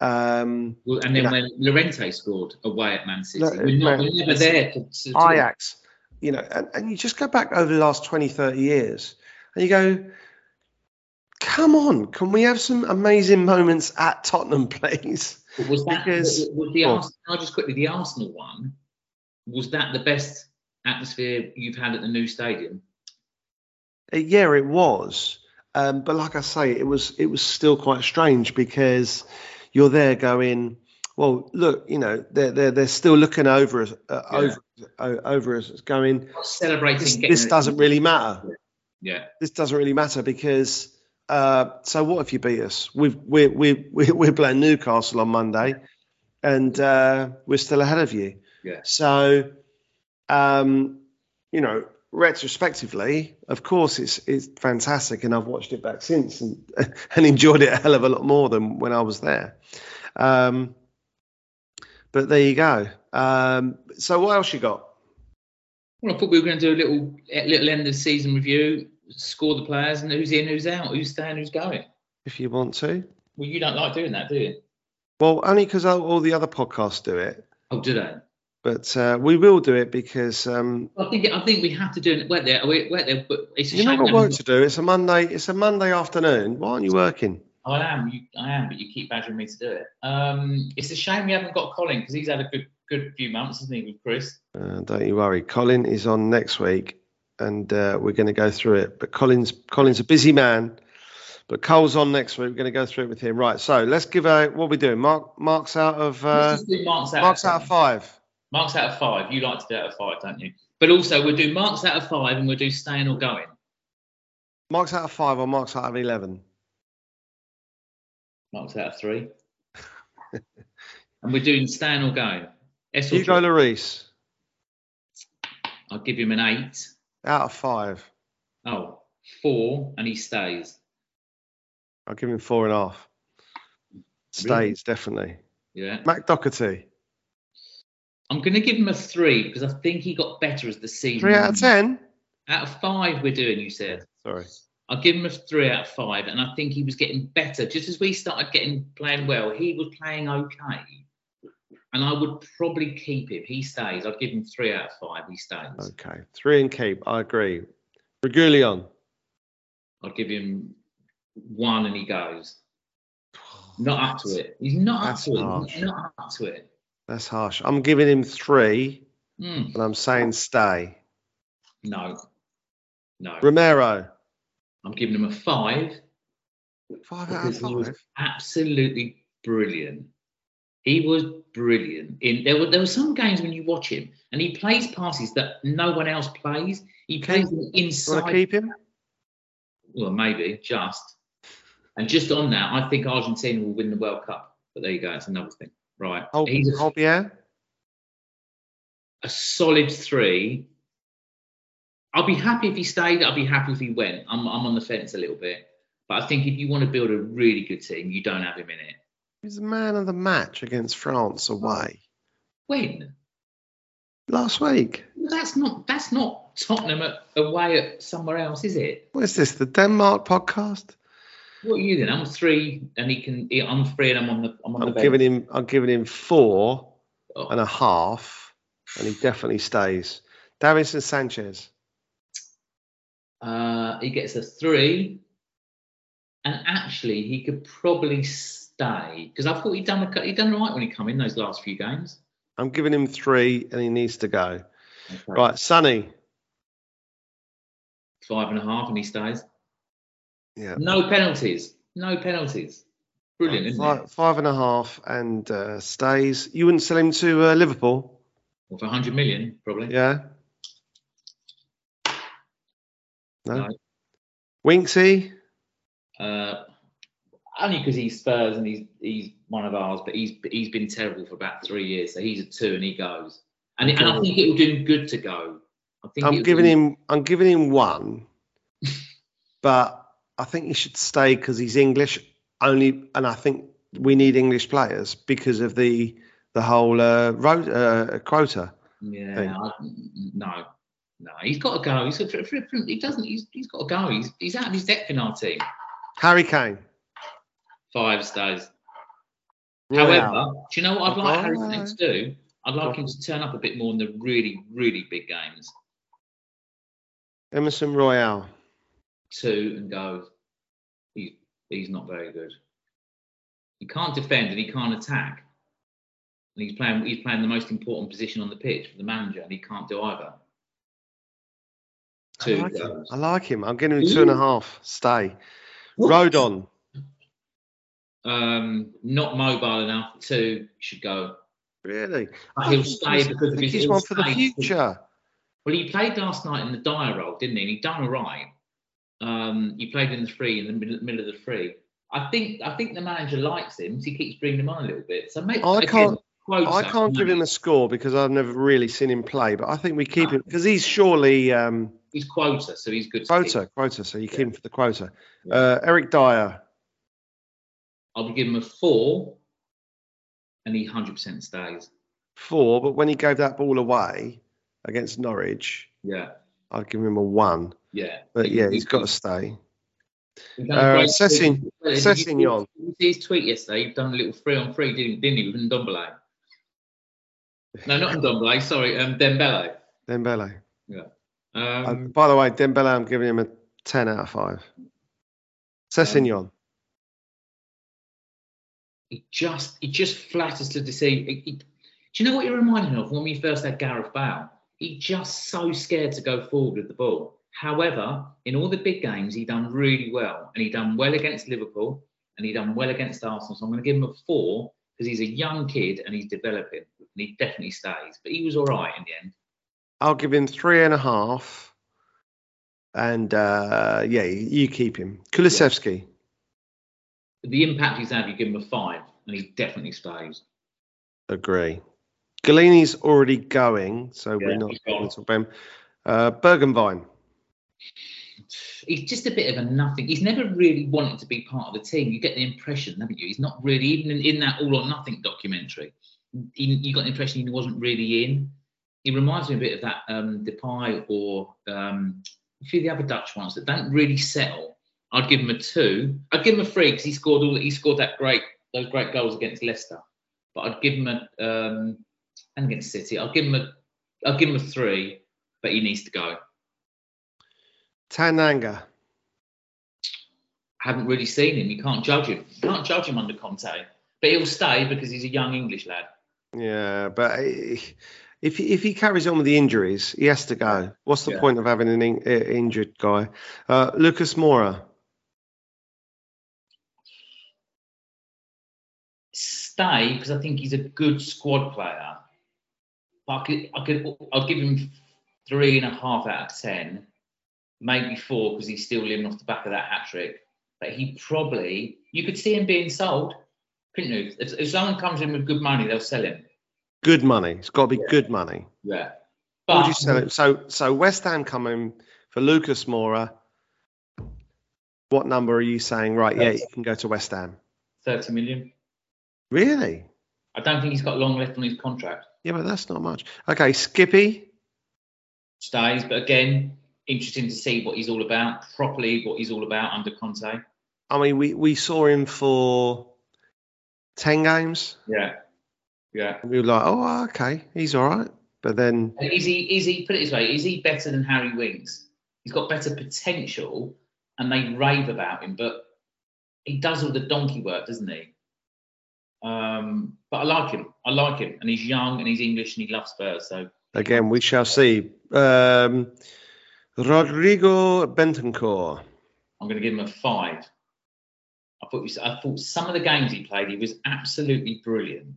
Um, Well, and then Yeah. when Llorente scored away at Man City, No, we're, not, Man- we're never there to, to, to Ajax, you know, and, and you just go back over the last 20, 30 years and you go, come on, can we have some amazing moments at Tottenham, (laughs) please? But Was that Because- was the Arsenal? Just quickly the Arsenal one. Was that the best atmosphere you've had at the new stadium? Uh, Yeah, it was. Um, but like I say, it was it was still quite strange because you're there going, well, look, you know, they're they're, they're still looking over us, uh, Yeah. over o- over us, going, Celebrating. this, this doesn't really matter. Yeah, this doesn't really matter because uh, so what if you beat us? We've, we're, we're, we're (laughs) we're playing Newcastle on Monday and uh, we're still ahead of you. Yeah. So, um, you know, retrospectively, of course, it's it's fantastic, and I've watched it back since and (laughs) and enjoyed it a hell of a lot more than when I was there. Um, but there you go. Um, so what else you got? Well, I thought we were going to do a little a little end of season review, score the players, and who's in, who's out, who's staying, who's going. If you want to. Well, you don't like doing that, do you? Well, only because all the other podcasts do it. Oh, do they? but uh, we will do it because um, I think I think we have to do it. Wait there, wait there. But it's a shame got that work to do. It's a Monday. It's a Monday afternoon. Why aren't you working? I am. You, I am, but you keep badgering me to do it. Um, it's a shame we haven't got Colin because he's had a good good few months, hasn't he, with Chris? Uh, don't you worry. Colin is on next week, and uh, we're going to go through it. But Colin's Colin's a busy man. But Cole's on next week. We're going to go through it with him. Right. So let's give a what are we doing. Mark marks out of uh, marks out. marks of out of five. Marks out of five. You like to do out of five, don't you? But also we'll do marks out of five, and we'll do staying or going. Marks out of five or marks out of eleven. Marks out of three. (laughs) and we're doing staying or going. S or Hugo. Lloris I'll give him an eight. Out of five. Oh, four, and he stays. I'll give him four and a half. Stays definitely. Yeah. Matt Doherty I'm going to give him a three because I think he got better as the season. three out of ten. Out of five, we're doing. You said. Sorry. I'll give him a three out of five, and I think he was getting better. Just as we started getting playing well, he was playing okay. And I would probably keep him. He stays. I'd give him three out of five. He stays. Okay, three and keep. I agree. Reguilón. I'd give him one, and he goes. (sighs) Not up to it. He's not up That's to it. harsh. He's not up to it. That's harsh. I'm giving him three, Mm, and I'm saying stay. no, no. Romero. I'm giving him a five. Five out of because he was five. absolutely brilliant. He was brilliant. In there were there were some games when you watch him and he plays passes that no one else plays. He plays them You want to inside. keep him? Well, maybe just. And just on that, I think Argentina will win the World Cup. But there you go. It's another thing. Right. Oh, He's a, Hojbjerg. a solid three. I'll be happy if he stayed. I'll be happy if he went. I'm I'm on the fence a little bit. But I think if you want to build a really good team, you don't have him in it. He's the man of the match against France away When? last week. That's not that's not Tottenham at, away at somewhere else, is it? What is this? The Denmark podcast? What are you then? I'm three, and he can. he- I'm three, and I'm on the. I'm on I'm the giving him. I'm giving him four Oh, and a half, and he definitely stays. Davinson Sanchez. uh, he gets a three, and actually he could probably stay because I thought he'd done a, he'd done right when he come in those last few games. I'm giving him three, and he needs to go. Okay. Right, Sonny. five and a half, and he stays. Yeah. No penalties. No penalties. Brilliant, isn't it? Five, five and a half and uh, stays. You wouldn't sell him to uh, Liverpool, Well, for 100 million, probably. yeah? No. No. Winksy. Uh, only because he's Spurs and he's he's one of ours, but he's he's been terrible for about three years, so he's a two and he goes. And, and I think it will do him good to go. I think I'm giving him. I'm giving him one, (laughs) but I think he should stay because he's English only, and I think we need English players because of the the whole uh, road, uh, quota. Yeah. I, no, no, he's got to go. He's got, he doesn't. He's, he's got to go. He's he's out of his depth in our team. Harry Kane. Five stays. Royal. However, do you know what I'd like Harry Kane to do? I'd like him to turn up a bit more in the really, really big games. Emerson Royal. Two and go. He, he's not very good. He can't defend and he can't attack. And he's playing. He's playing the most important position on the pitch for the manager, and he can't do either. I Two like, him. I like him. I'm giving him two and a half. Stay. Rodon. Um, not mobile enough. Two should go. Really? But he'll stay because I of his he's one for the future. Well, he played last night in the Dier role, didn't he? And he done all right. Um, he played in the free in the middle, middle of the free. I think I think the manager likes him, so he keeps bringing him on a little bit. So maybe I can't- quota, I can't give him a score because I've never really seen him play, but I think we keep him because he's surely um, He's quota, so he's good. quota, quota. So you keep him for the quota. Uh, Eric Dier, I'll give him a four, and he hundred percent stays. four, but when he gave that ball away against Norwich, Yeah, I'd give him a one. yeah. But yeah, he- he's got to stay. He's done a Uh, great Sessign- tweet. Did you see- Sessignon. You see his tweet yesterday? He'd done a little three on three, didn't, didn't he, with Ndombele? No, not Ndombele. Sorry, um, Dembele. Dembele. Uh, Um, by the way, Dembele, I'm giving him a ten out of five. Sessignon. He just he just flatters to deceive. He- he- do you know what reminded me of when we first had Gareth Bale? He just so scared to go forward with the ball. However, in all the big games, he done really well, and he done well against Liverpool, and he done well against Arsenal. So I'm going to give him a four because he's a young kid and he's developing, and he definitely stays. But he was all right in the end. I'll give him three and a half. And uh, yeah, you keep him. Kulusevski. The impact he's had, you give him a five, and he definitely stays. Agree. Gollini's already going, so we're not going to talk about him. Uh, Bergwijn. he's just a bit of a nothing. He's never really wanted to be part of the team. You get the impression, haven't you? He's not really even in, in that All or Nothing documentary. He, you got the impression he wasn't really in. He reminds me a bit of that um, Depay or um, a few of the other Dutch ones that don't really settle. I'd give him a two. I'd give him a three because he scored all. He scored that great those great goals against Leicester. But I'd give him a um, and against City. I'll give him a. I'll give him a three, but he needs to go. Tanganga. haven't really seen him. You can't judge him. You can't judge him under Conte. But he'll stay because he's a young English lad. Yeah, but if he, if he carries on with the injuries, he has to go. What's the Yeah. point of having an in, uh, injured guy? Uh, Lucas Moura. Stay because I think he's a good squad player. But I could, I could, I'll give him three and a half out of ten, maybe four because he's still living off the back of that hat trick. But he probably, you could see him being sold, couldn't you? If, if someone comes in with good money, they'll sell him. Good money. It's got to be good money. Yeah. What would you sell it? So so West Ham coming for Lucas Moura. What number are you saying? Right, yeah, you can go to West Ham. 30 million. Really? I don't think he's got long left on his contract. Yeah, but that's not much. Okay, Skippy. Stays, but again, interesting to see what he's all about, properly what he's all about under Conte. I mean, we, we saw him for 10 games. Yeah. Yeah. We were like, oh, okay, he's all right. But then, Is he, is he, put it this way, is he better than Harry Winks? He's got better potential and they rave about him, but he does all the donkey work, doesn't he? Um, but I like him. I like him. And he's young and he's English and he loves Spurs. So again, we shall see. Um, Rodrigo Bentancur. I'm going to give him a five. I thought, was- I thought some of the games he played, he was absolutely brilliant.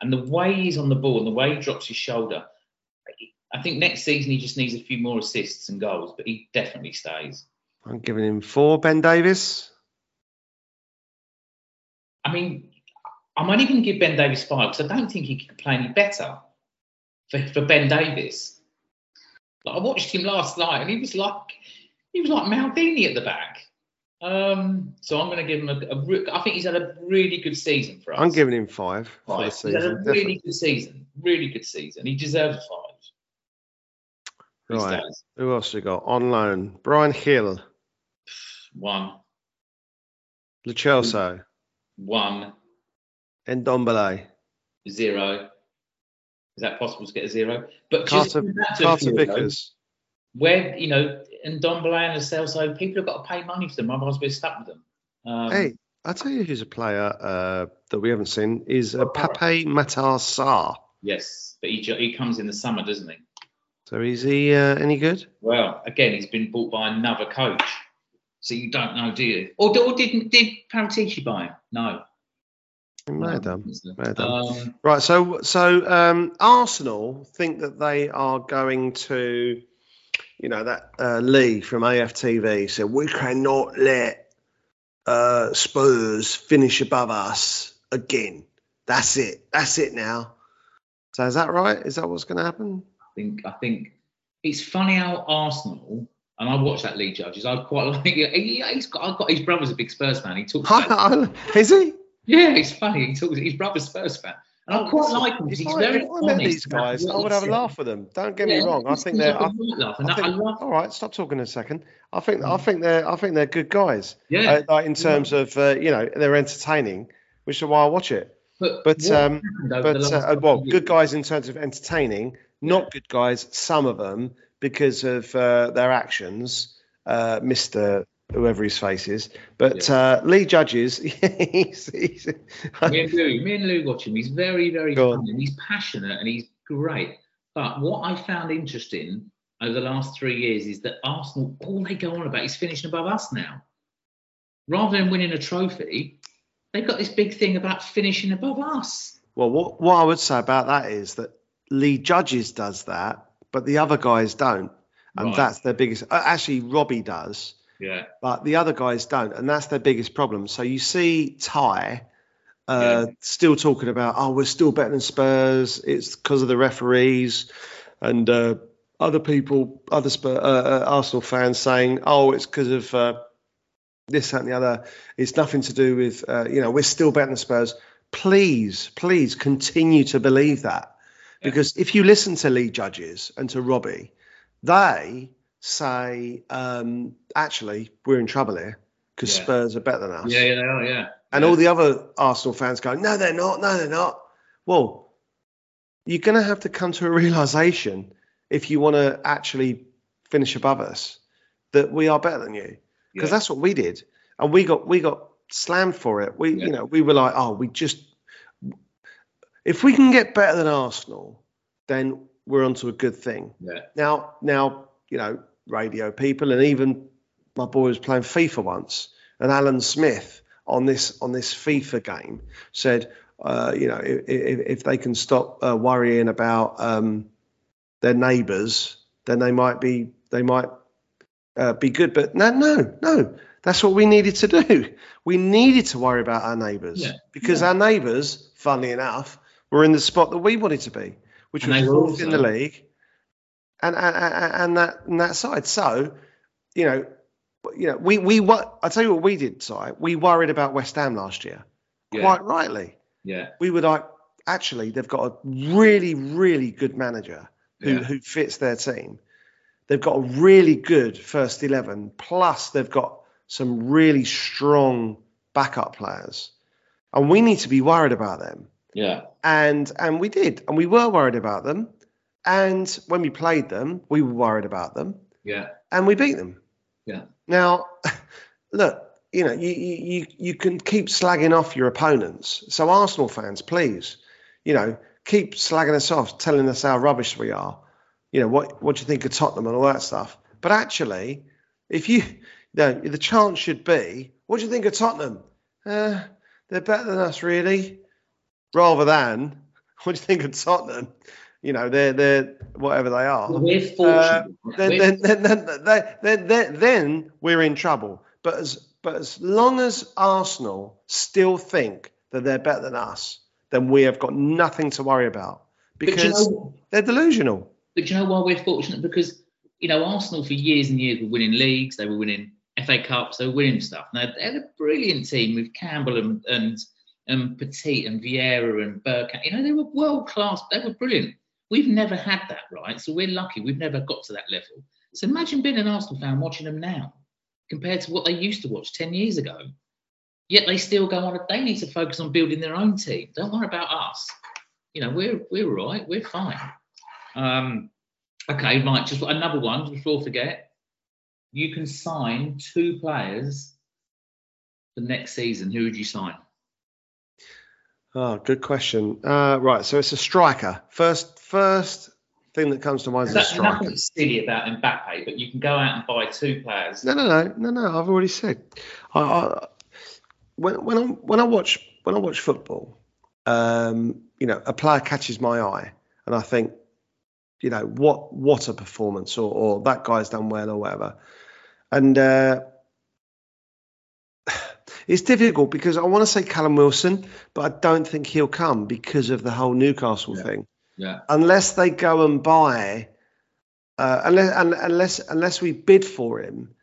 And the way he's on the ball and the way he drops his shoulder, I think next season he just needs a few more assists and goals, but he definitely stays. I'm giving him four. Ben Davies. I mean, I'm even give Ben Davies five because I don't think he could play any better for, for Ben Davies. Like, I watched him last night and he was like he was like Maldini at the back. Um, so I'm going to give him a, a I think he's had a really good season for us. I'm giving him five five. He's had a season. really good season, really good season. He deserves a five. Right. Who else we got on loan? Bryan Gil, One, Lo Celso, one, Ndombele, zero. Is that possible to get a zero? But Carter, Carter few of those, Vickers. where you know, and Bland and Celso, people have got to pay money for them. Otherwise, we're stuck with them. Um, Hey, I'll tell you who's a player uh, that we haven't seen is uh, Pape Matar Sarr. yes, but he he comes in the summer, doesn't he? So is he uh, any good? Well, again, he's been bought by another coach, so you don't know, do you? Or, or didn't did Paratici buy him? No. Have done. Have done. Um, Right, so so um, Arsenal think that they are going to, you know, that uh, Lee from AFTV said we cannot let uh, Spurs finish above us again. That's it. That's it now. So is that right? Is that what's going to happen? I think I think it's funny how Arsenal and I watched that Lee judges. I quite (laughs) like. He, he's got. I've got his brother's a big Spurs fan. He talks. (laughs) About, is he? Yeah, it's funny. He talks. His brother's Spurs fan, and I quite like him because he's I- very if I met these guys, I would have a laugh with them. Don't get Yeah, me wrong. I think they're. I, laugh, I think, love. all right, stop talking a second. I think I think they're I think they're good guys. Yeah, uh, like in terms of uh, you know they're entertaining, which is why I watch it. but But um, but uh, well, good guys in terms of entertaining, not good guys. Some of them because of uh, their actions, uh, Mister whoever his face is. But uh, Lee Judges, (laughs) he's, he's, me and Lou, me and Lou watch him. He's very, very funny and he's passionate and he's great. But what I found interesting over the last three years is that Arsenal, all they go on about is finishing above us now. Rather than winning a trophy, they've got this big thing about finishing above us. well, what what I would say about that is that Lee Judges does that, but the other guys don't, and Right. that's their biggest. uh, Actually, Robbie does. Yeah. but the other guys don't, and that's their biggest problem. So you see Ty uh, still talking about, oh, we're still better than Spurs. It's because of the referees and uh, other people, other Spurs, uh, uh, Arsenal fans saying, oh, it's because of uh, this, that, and the other. It's nothing to do with, uh, you know, we're still better than Spurs. Please, please continue to believe that. Yeah. Because if you listen to Lee Judges and to Robbie, they say, um, actually, we're in trouble here. because Yeah. Spurs are better than us. Yeah, yeah, they are, yeah. And yeah. all the other Arsenal fans go, no, they're not. No, they're not. Well, you're going to have to come to a realization if you want to actually finish above us that we are better than you, because Yeah. that's what we did, and we got we got slammed for it. We, you know, we were like, oh, we just if we can get better than Arsenal, then we're onto a good thing. Yeah. Now, now, you know, radio people and even my boy was playing FIFA once, and Alan Smith on this on this FIFA game said, uh, you know, if, if, they can stop uh, worrying about um, their neighbours, then they might be they might uh, be good. But no, no, no. That's what we needed to do. We needed to worry about our neighbours Yeah. because our neighbours, funnily enough, were in the spot that we wanted to be, which And was fourth in the league, and and, and and that and that side. So, you know, you know, we we what I tell you what we did. Si, we worried about West Ham last year, Yeah. quite rightly. Yeah. We were like, actually, they've got a really really good manager who Yeah. who fits their team. They've got a really good first eleven, plus they've got some really strong backup players, and we need to be worried about them Yeah. and and we did and we were worried about them and when we played them we were worried about them Yeah. and we beat them Yeah. Now look you know you you you- can keep slagging off your opponents. So arsenal fans please you know keep slagging us off telling us how rubbish we are. You know what what do you think of tottenham and all that stuff? But actually if you (laughs) you know the chance should be what do you think of tottenham? Uh, they're better than us really. Rather than (laughs) what do you think of Tottenham? You know, they're they're whatever they are. Well, we're Uh, fortunate. then, We're- then, then, then, then, then, we're in trouble. But as but as long as Arsenal still think that they're better than us, then we have got nothing to worry about but you because know, they're delusional. But you know why we're fortunate? Because you know Arsenal for years and years were winning leagues. They were winning FA Cups. They were winning stuff. Now they're a brilliant team with Campbell and and, and Petit and Vieira and Bergkamp. You know they were world class. They were brilliant. We've never had that, right? So we're lucky. We've never got to that level. So imagine being an Arsenal fan watching them now, compared to what they used to watch ten years ago. Yet they still go on. They need to focus on building their own team. Don't worry about us. You know we're we're all right. We're fine. Um, okay, right. Just another one before I forget. You can sign two players for next season. Who would you sign? Oh, good question. Uh, right, so it's a striker. First, first thing that comes to mind is a There's striker. nothing silly about Mbappe, but you can go out and buy two players. No, no, no, no, no. I've already said. I, I, when when I when I watch when I watch football, um, you know, a player catches my eye, and I think, you know, what what a performance, or or that guy's done well, or whatever. And uh, (sighs) it's difficult because I want to say Callum Wilson, but I don't think he'll come because of the whole Newcastle Yeah. thing Yeah. unless they go and buy, uh, unless un- unless unless we bid for him,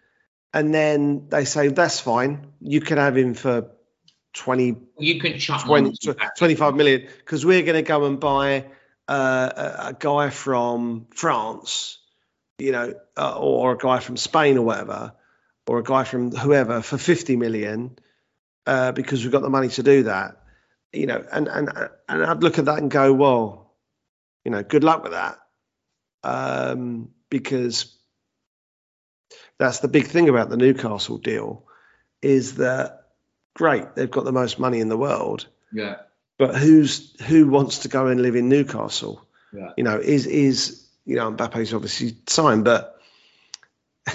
and then they say that's fine, you can have him for 20, You can chuck 20 one or two back. 25 million because we're going to go and buy uh, a, a guy from France, you know, uh, or a guy from Spain or whatever, or a guy from whoever for 50 million uh, because we've got the money to do that, you know, and and and I'd look at that and go, well, you know, good luck with that, um, because that's the big thing about the Newcastle deal, is that great they've got the most money in the world, Yeah. but who's who wants to go and live in Newcastle? Yeah. You know, is is you know Mbappe's obviously signed, but (laughs)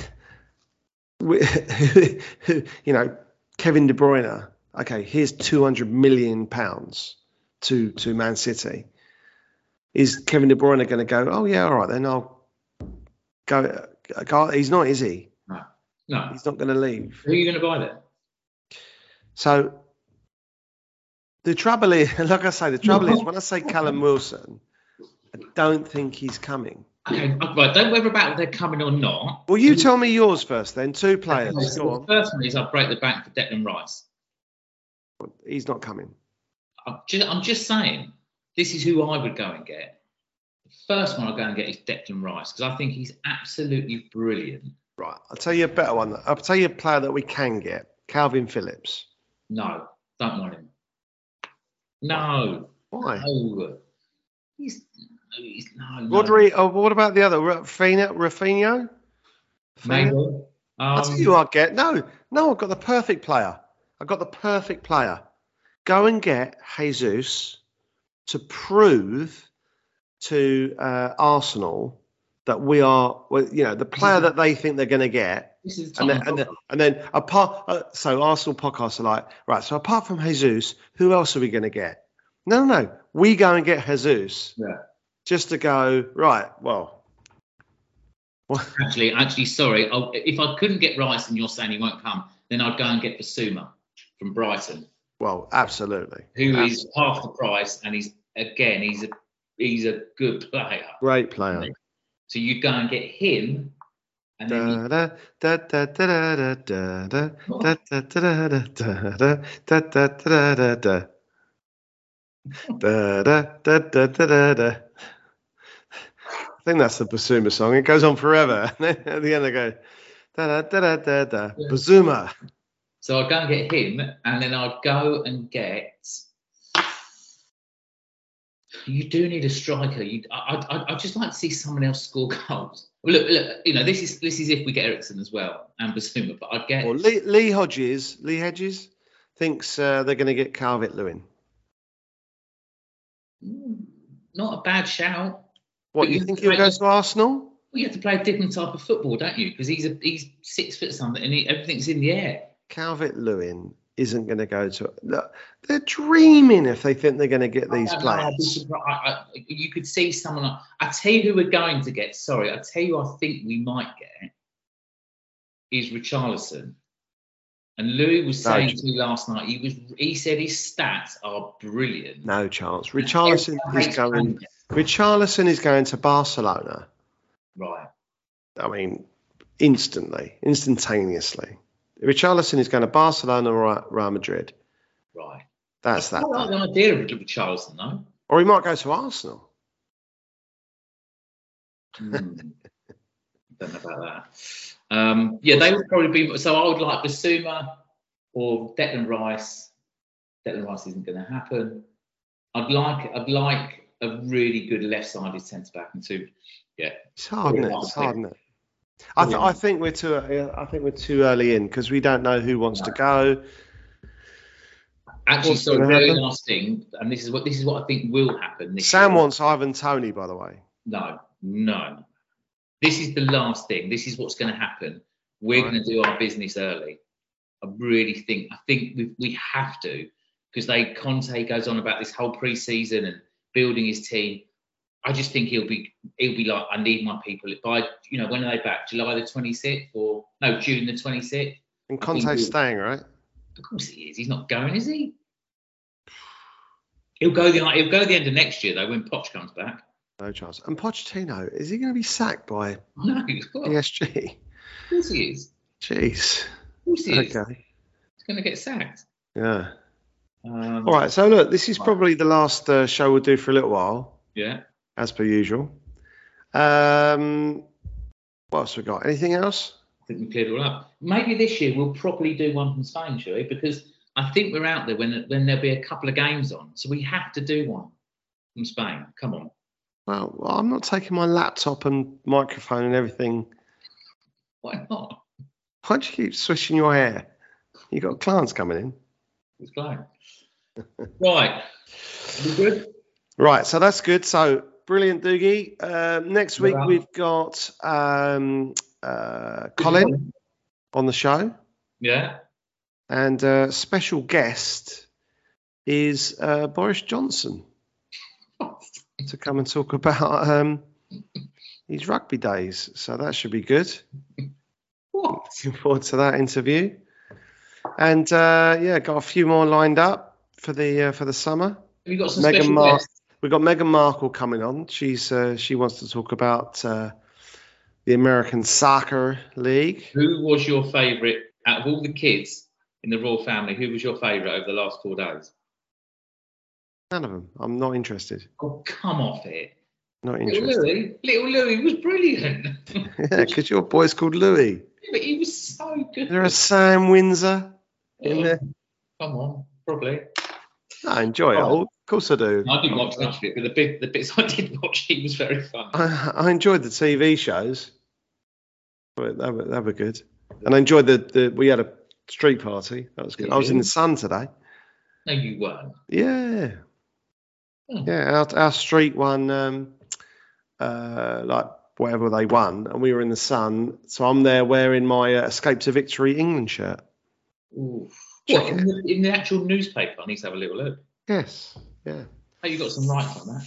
we- (laughs) you know Kevin De Bruyne. Okay, here's 200 million pounds to to Man City. Is Kevin De Bruyne going to go? Oh yeah, all right then I'll go. go he's not, is he? No. no. He's not going to leave. Who are you going to buy then? So the trouble is, (laughs) like I say, the trouble is when I say Callum (laughs) Wilson, I don't think he's coming. Okay, right. Don't worry about if they're coming or not. Well, you tell me yours first, then. Two players. Okay, so Go the on. first one is I'll break the bank for Declan Rice. He's not coming. I'm just, I'm just saying, this is who I would go and get. The first one I'll go and get is Declan Rice because I think he's absolutely brilliant. Right. I'll tell you a better one. I'll tell you a player that we can get. Kalvin Phillips. No, don't want him. No, Why? no. He's, he's no, no. Rodri. Oh, what about the other? Raphinha? Raphinha? Maybe. Um, I'll tell you who I get. No, no, I've got the perfect player. I've got the perfect player. Go and get Jesus to prove to uh, Arsenal that we are, you know, the player that they think they're going to get. this is And then, and then, and then apart, uh, so Arsenal podcasts are like, right, so apart from Jesus, who else are we going to get? No, no, no. We go and get Jesus Yeah. just to go, right, well, Actually, actually, sorry. i if I couldn't get Rice and you're saying he won't come, then I'd go and get Bissouma from Brighton, well, absolutely. who Abs- is half the price, and he's again, he's a he's a good player. Great player. So you go and get him. And. I think that's the Bissouma song. It goes on forever. At the end, I go da da da da da da Bissouma. So I'd go and get him, and then I'd go and get you do need a striker. You, I, I, I'd just like to see someone else score (laughs) goals. Well, Look, look, you know, this is this is if we get Eriksen as well and Bissouma, but I'd get. Well, Lee, Lee Hodges, Lee Hedges, thinks uh, they're going to get Calvert Lewin. Mm, Not a bad shout. What you you think he'll I- go to Arsenal? Well, you have to play a different type of football, don't you? Because he's a he's six foot something and he, everything's in the air. Calvert Lewin isn't going to go to. Look, they're dreaming if they think they're going to get these I don't know, I'd be players. I, I, you could see someone like I tell you who we're going to get. Sorry, I tell you I think we might get is Richarlison. And Louis was No, saying to me last night, he was he said his stats are brilliant. No chance. Richarlison is going. Richarlison is going to Barcelona. Right. I mean, instantly, instantaneously. Richarlison is going to Barcelona or Real Madrid. Right. That's that. I like the idea of Richarlison though. Or he might go to Arsenal. Hmm. (laughs) Don't know about that. Um, yeah, they would probably be. So I would like Bissouma or Declan Rice. Declan Rice isn't going to happen. I'd like. I'd like a really good left-sided centre back and two. Yeah, It's hard, isn't it? It's hard, it? I, th-. I think we're too. I think we're too early in because we don't know who wants to go. actually, What's sorry. Very happen? last thing, and this is what this is what I think will happen. Sam year. wants Ivan Toney, by the way. No, no. This is the last thing. This is what's going to happen. We're Right. going to do our business early. I really think. I think we, we have to because they Conte goes on about this whole pre-season and building his team. I just think he'll be he'll be like, I need my people by you know when are they back? July the 26th or no June the 26th? And Conte's staying, right? Of course he is. He's not going, is he? He'll go the he'll go the end of next year though when Poch comes back. No chance. And Pochettino, is he going to be sacked by No, PSG? of course he is. Jeez. Of course he is. Okay. He's going to get sacked. Yeah. Um, All right. So look, this is probably the last uh, show we'll do for a little while, Yeah. As per usual. Um, what else we got? Anything else? I think we cleared it all up. Maybe this year we'll properly do one from Spain, shall we? Because I think we're out there when when there'll be a couple of games on, so we have to do one from Spain. Come on. Well, I'm not taking my laptop and microphone and everything. Why not? Why do you keep swishing your hair? You got clients coming in. It's great. (laughs) right. Right, so that's good. So brilliant, Doogie. Uh, next week Well we've got um, uh, Colin on the show, Yeah. and uh, special guest is uh, Boris Johnson to come and talk about um, his rugby days. So that should be good. What? Looking forward to that interview. And uh, yeah, got a few more lined up for the uh, for the summer. Have you got some Meghan special Mar- guests? We've got Meghan Markle coming on. She's uh, she wants to talk about uh, the American Soccer League. Who was your favourite out of all the kids in the royal family? Who was your favourite over the last four days? None of them. I'm not interested. Oh, come off it. Not Little interested. Louis, little Louis was brilliant. (laughs) yeah, because your boy's called Louis. Yeah, but he was so good. There a Sam Windsor. in there. Come on, probably. I enjoy it. all. Of course I do. I didn't watch much of it, but the bit, the bits (laughs) I did watch, it was very fun. I, I enjoyed the TV shows. But They were, they were good. And I enjoyed the, the we had a street party. That was good. I was in the sun today. No, you weren't. Yeah. Hmm. Yeah, our, our street won um, uh, like whatever they won, and we were in the sun. So I'm there wearing my uh, Escape to Victory England shirt. Ooh. What, in the, in the actual newspaper? I need to have a little look. Yes. Yeah. Oh, you got some rights on that.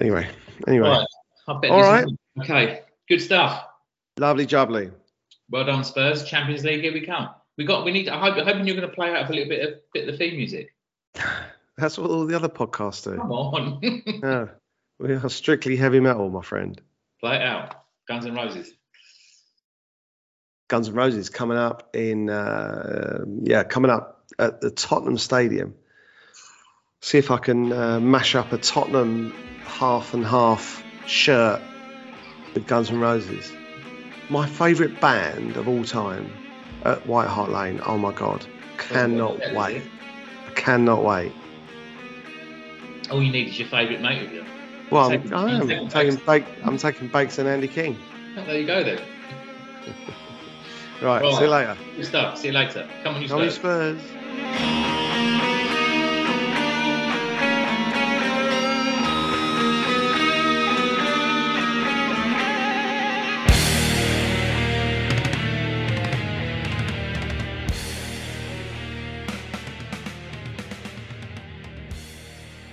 Anyway. Anyway. Right. I bet All right. Okay, good stuff. Lovely jubbly. Well done, Spurs. Champions League, here we come. We got. We need. I hope. I'm hoping you're going to play out a little bit of bit of the theme music. (laughs) That's what all the other podcasts do. Come on, (laughs) Yeah. We are strictly heavy metal, my friend. play it out. Guns N' Roses. Guns N' Roses coming up in uh, yeah, coming up at the Tottenham Stadium. See if I can uh, mash up a Tottenham half and half shirt with Guns N' Roses. My favourite band of all time at White Hart Lane. Oh my god, cannot is wait! I cannot wait. All you need is your favourite mate with you. Well, I'm, Taking- I am taking taking Bakes. I'm taking Bakes and Andy King. Oh, there you go then. (laughs) Right, Right. see you later. Good stuff. See you later. Come on, you Come on, Spurs. Spurs.